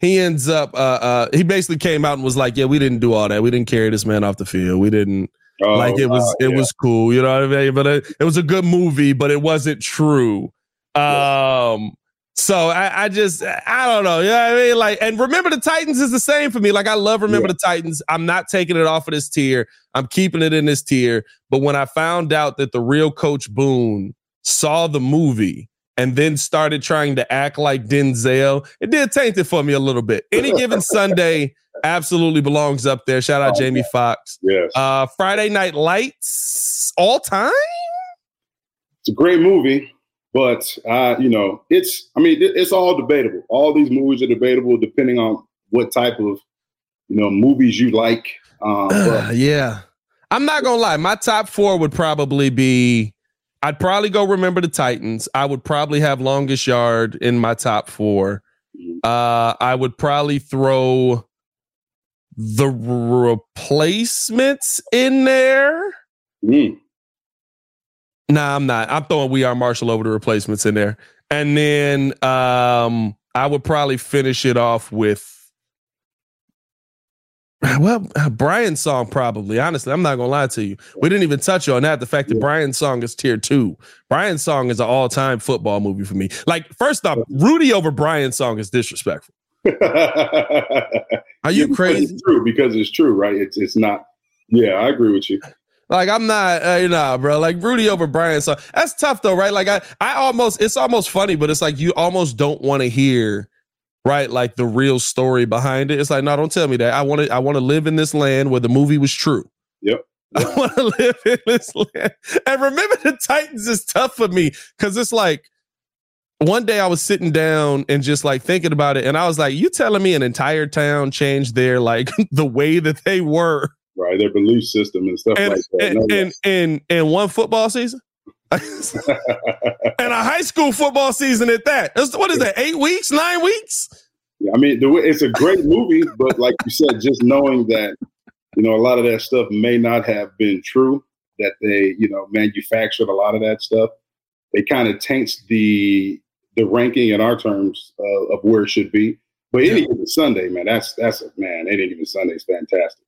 he ends up uh uh he basically came out and was like, "Yeah, we didn't do all that. We didn't carry this man off the field. We didn't Oh, like it was wow, it yeah. was cool, you know what I mean? But it, it was a good movie, but it wasn't true. Um so I, I just I don't know. You know what I mean? Like, and remember the Titans is the same for me. Like, I love remember Yeah. the Titans. I'm not taking it off of this tier. I'm keeping it in this tier. But when I found out that the real Coach Boone saw the movie and then started trying to act like Denzel, it did taint it for me a little bit. Any given Sunday absolutely belongs up there. Shout out Oh, Jamie Foxx. Yes, Uh, Friday Night Lights, all time. it's a great movie, but uh, you know, it's I mean, it's all debatable. All these movies are debatable depending on what type of you know movies you like. Um, yeah. I'm not gonna lie. My top four would probably be I'd probably go remember the Titans. I would probably have longest yard in my top four. Uh I would probably throw the replacements in there. mm, Nah, I'm not. I'm throwing We Are Marshall over the replacements in there. And then um I would probably finish it off with well, Brian's song probably. Honestly, I'm not gonna lie to you. We didn't even touch on that. The fact that Yeah. Brian's song is tier two. Brian's song is an all-time football movie for me. Like, first off, Rudy over Brian's song is disrespectful. Are you Yeah, crazy? It's true because it's true, right? It's it's not. Yeah, I agree with you. Like I'm not, uh, you know, bro. Like Rudy over Brian. So that's tough though, right? Like I, I almost, it's almost funny, but it's like you almost don't want to hear, right? Like the real story behind it. It's like, no, don't tell me that. I want to, I want to live in this land where the movie was true. Yep. I want to live in this land. And remember, the Titans is tough for me because it's like one day I was sitting down and just like thinking about it, and I was like, you telling me an entire town changed their like the way that they were Right, their belief system and stuff and like that. and, No, and, and and one football season and a high school football season at that. That's, what is that? Eight weeks? Nine weeks? Yeah, I mean, way, it's a great movie, but like you said, just knowing that you know a lot of that stuff may not have been true, that they you know manufactured a lot of that stuff, it kind of taints the the ranking in our terms uh, of where it should be. But any given Sunday, man, that's that's man, any given Sunday is fantastic.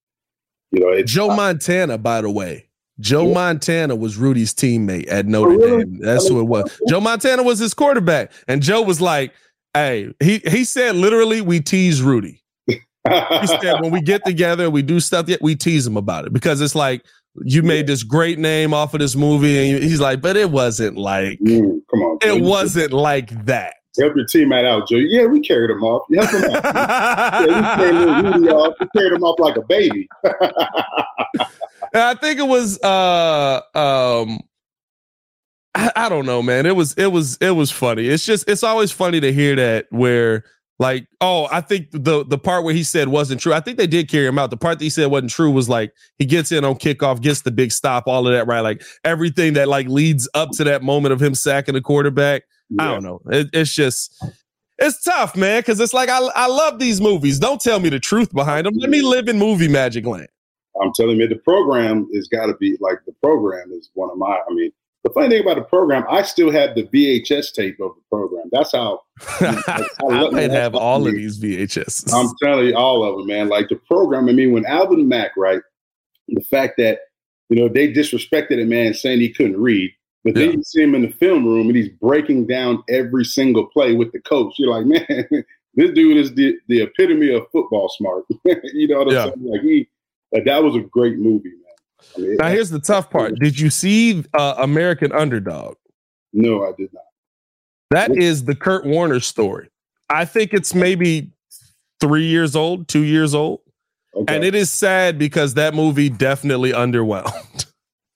You know, Joe Montana, by the way. Joe Yeah. Montana was Rudy's teammate at Notre Oh, really? Dame. That's who it was. Joe Montana was his quarterback. And Joe was like, hey, he he said literally, we tease Rudy. He said when we get together and we do stuff, we tease him about it because it's like you made this great name off of this movie, and he's like, but it wasn't like Mm, come on, it wasn't like that. Help your teammate out, Joe. Yeah, we carried him off. You help him out. yeah, we carried Rudy off. We carried him off like a baby. I think it was uh um I, I don't know, man. It was it was it was funny. It's just it's always funny to hear that where like oh I think the the part where he said wasn't true. I think they did carry him out. The part that he said wasn't true was like he gets in on kickoff, gets the big stop, all of that right. Like everything that like leads up to that moment of him sacking the quarterback. I don't know. It, it's just it's tough, man, because it's like I I love these movies. Don't tell me the truth behind them. Let me live in movie magic land. I'm telling you, the program has got to be like the program is one of my. I mean, the funny thing about the program, I still have the VHS tape of the program. That's how. I might have all of these VHS. I'm telling you, all of them, man. Like the program. I mean, when Alvin Mack, right, the fact that you know they disrespected a man saying he couldn't read, but then yeah. you see him in the film room and he's breaking down every single play with the coach. You're like, man, this dude is the, the epitome of football smart. you know what I'm yeah. saying? Like he, like that was a great movie, man. I mean, now here's the tough part. Did you see uh, American Underdog? No, I did not. That what? is the Kurt Warner story. I think it's maybe three years old, two years old. Okay. And it is sad because that movie definitely underwhelmed.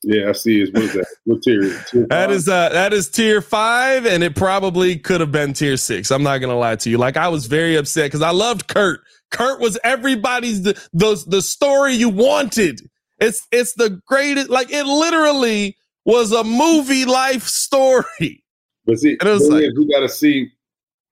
Yeah, I see. Is what is that? What tier? tier that is uh that is tier five, and it probably could have been tier six. I'm not gonna lie to you. Like I was very upset because I loved Kurt. Kurt was everybody's the, the the story you wanted. It's it's the greatest. Like it literally was a movie life story. But see, and it was like, you got to see,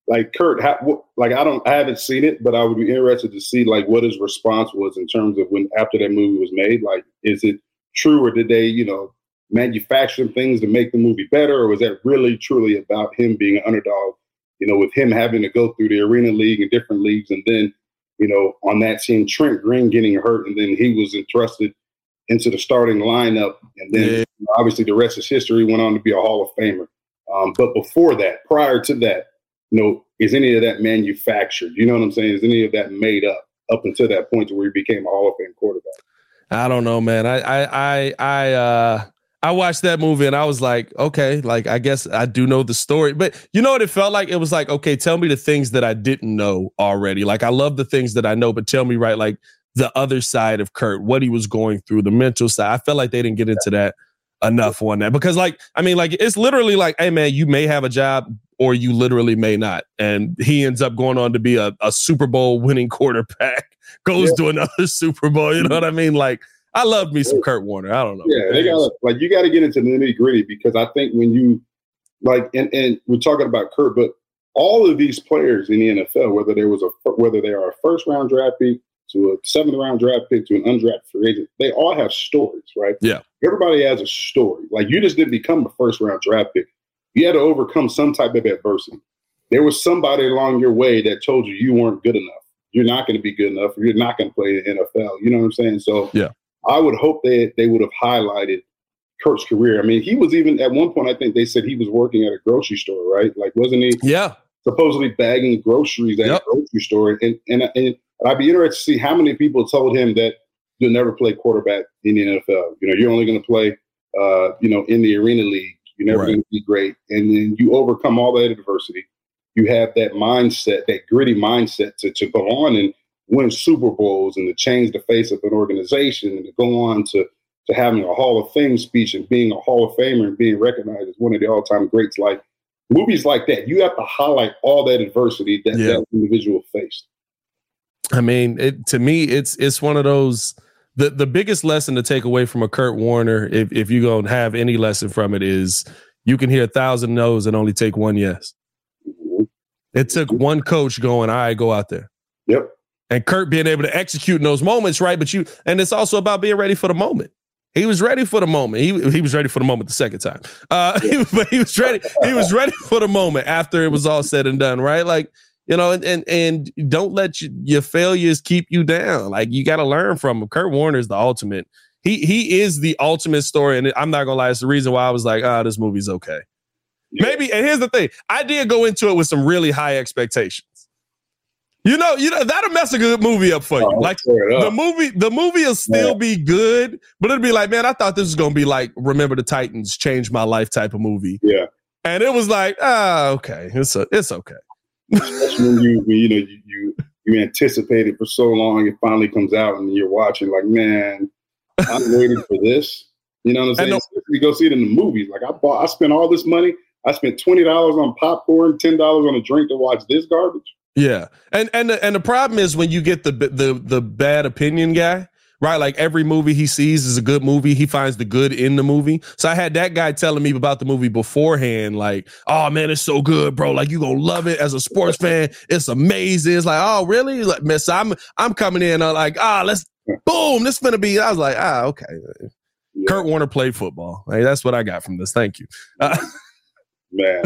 like Kurt. How, like I don't, I haven't seen it, but I would be interested to see like what his response was in terms of when after that movie was made. Like, is it true or did they, you know, manufacture things to make the movie better, or was that really truly about him being an underdog? You know, with him having to go through the arena league and different leagues, and then you know, on that scene, Trent Green getting hurt, and then he was entrusted into the starting lineup. And then yeah. obviously the rest is history. Went on to be a Hall of Famer. Um, but before that, prior to that, you know, is any of that manufactured? You know what I'm saying? Is any of that made up up until that point to where he became a Hall of Fame quarterback? I don't know, man. I I I I uh I watched that movie and I was like, okay, like I guess I do know the story. But you know what it felt like? It was like, okay, tell me the things that I didn't know already. Like I love the things that I know, but tell me right like the other side of Kurt, what he was going through, the mental side. I felt like they didn't get into that enough on that because, like, I mean, like, it's literally like, hey, man, you may have a job or you literally may not. And he ends up going on to be a, a Super Bowl winning quarterback, goes yeah. to another Super Bowl. You know what I mean? Like, I love me some Kurt Warner. I don't know. Yeah, they got like you got to get into the nitty gritty because I think when you like, and and we're talking about Kurt, but all of these players in the NFL, whether there was a whether they are a first round draft pick, to a seventh round draft pick to an undrafted free agent, they all have stories, right? Yeah. Everybody has a story. Like you just didn't become a first round draft pick. You had to overcome some type of adversity. There was somebody along your way that told you you weren't good enough. You're not going to be good enough. You're not going to play in the NFL. You know what I'm saying? So yeah, I would hope that they would have highlighted Kurt's career. I mean, he was even at one point. I think they said he was working at a grocery store, right? Like, wasn't he? Yeah. Supposedly bagging groceries at yep. a grocery store, and and and I'd be interested to see how many people told him that you'll never play quarterback in the NFL. You know, you're only going to play, uh, you know, in the arena league. You're never right. going to be great. And then you overcome all that adversity. You have that mindset, that gritty mindset to, to go on and win Super Bowls and to change the face of an organization and to go on to, to having a Hall of Fame speech and being a Hall of Famer and being recognized as one of the all time greats. Like movies like that, you have to highlight all that adversity that yeah. that individual faced. I mean, it, to me, it's it's one of those. The the biggest lesson to take away from a Kurt Warner, if if you don't have any lesson from it, is you can hear a thousand no's and only take one yes. It took one coach going, all right, go out there. Yep. And Kurt being able to execute in those moments, right? But you, and it's also about being ready for the moment. He was ready for the moment. He he was ready for the moment the second time. Uh, he, but he was ready. He was ready for the moment after it was all said and done, right? Like you know, and and, and don't let you, your failures keep you down. Like you got to learn from them. Kurt Warner is the ultimate. He he is the ultimate story, and I'm not gonna lie. It's the reason why I was like, ah, oh, this movie's okay. Yeah. Maybe, and here's the thing: I did go into it with some really high expectations. You know, you know that'll mess a good movie up for you. Oh, like the movie, the movie will still yeah. be good, but it'll be like, man, I thought this was gonna be like Remember the Titans, Change My Life type of movie. Yeah, and it was like, ah, okay, it's a, it's okay. Especially when you, you know, you, you you anticipate it for so long, it finally comes out, and you're watching like, man, I'm waiting for this. You know what I'm saying? no- We go see it in the movies. Like I bought, I spent all this money. I spent twenty dollars on popcorn, ten dollars on a drink to watch this garbage. Yeah, and and the, and the problem is when you get the the the bad opinion guy, right? Like every movie he sees is a good movie. He finds the good in the movie. So I had that guy telling me about the movie beforehand, like, "Oh man, it's so good, bro! Like you gonna love it as a sports fan. It's amazing." It's like, "Oh really?" Like, miss, I'm I'm coming in uh, like, "Ah, let's boom, this gonna be." I was like, "Ah, okay." Yeah, Kurt Warner played football. Hey, that's what I got from this. Thank you. Uh, man.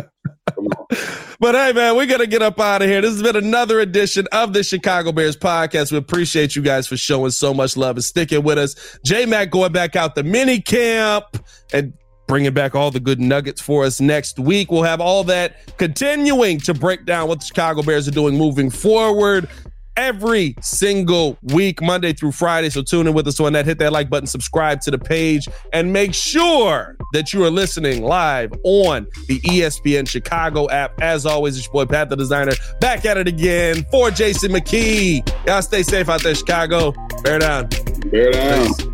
But hey, man, we're gonna get up out of here. This has been another edition of the Chicago Bears podcast. We appreciate you guys for showing so much love and sticking with us. J Mac going back out the mini camp and bringing back all the good nuggets for us next week. We'll have all that continuing to break down what the Chicago Bears are doing moving forward. Every single week, Monday through Friday. So tune in with us on that. Hit that like button, subscribe to the page, and make sure that you are listening live on the ESPN Chicago app. As always, it's your boy Pat the Designer back at it again for Jason McKie. Y'all stay safe out there, Chicago. Bear down. Bear down.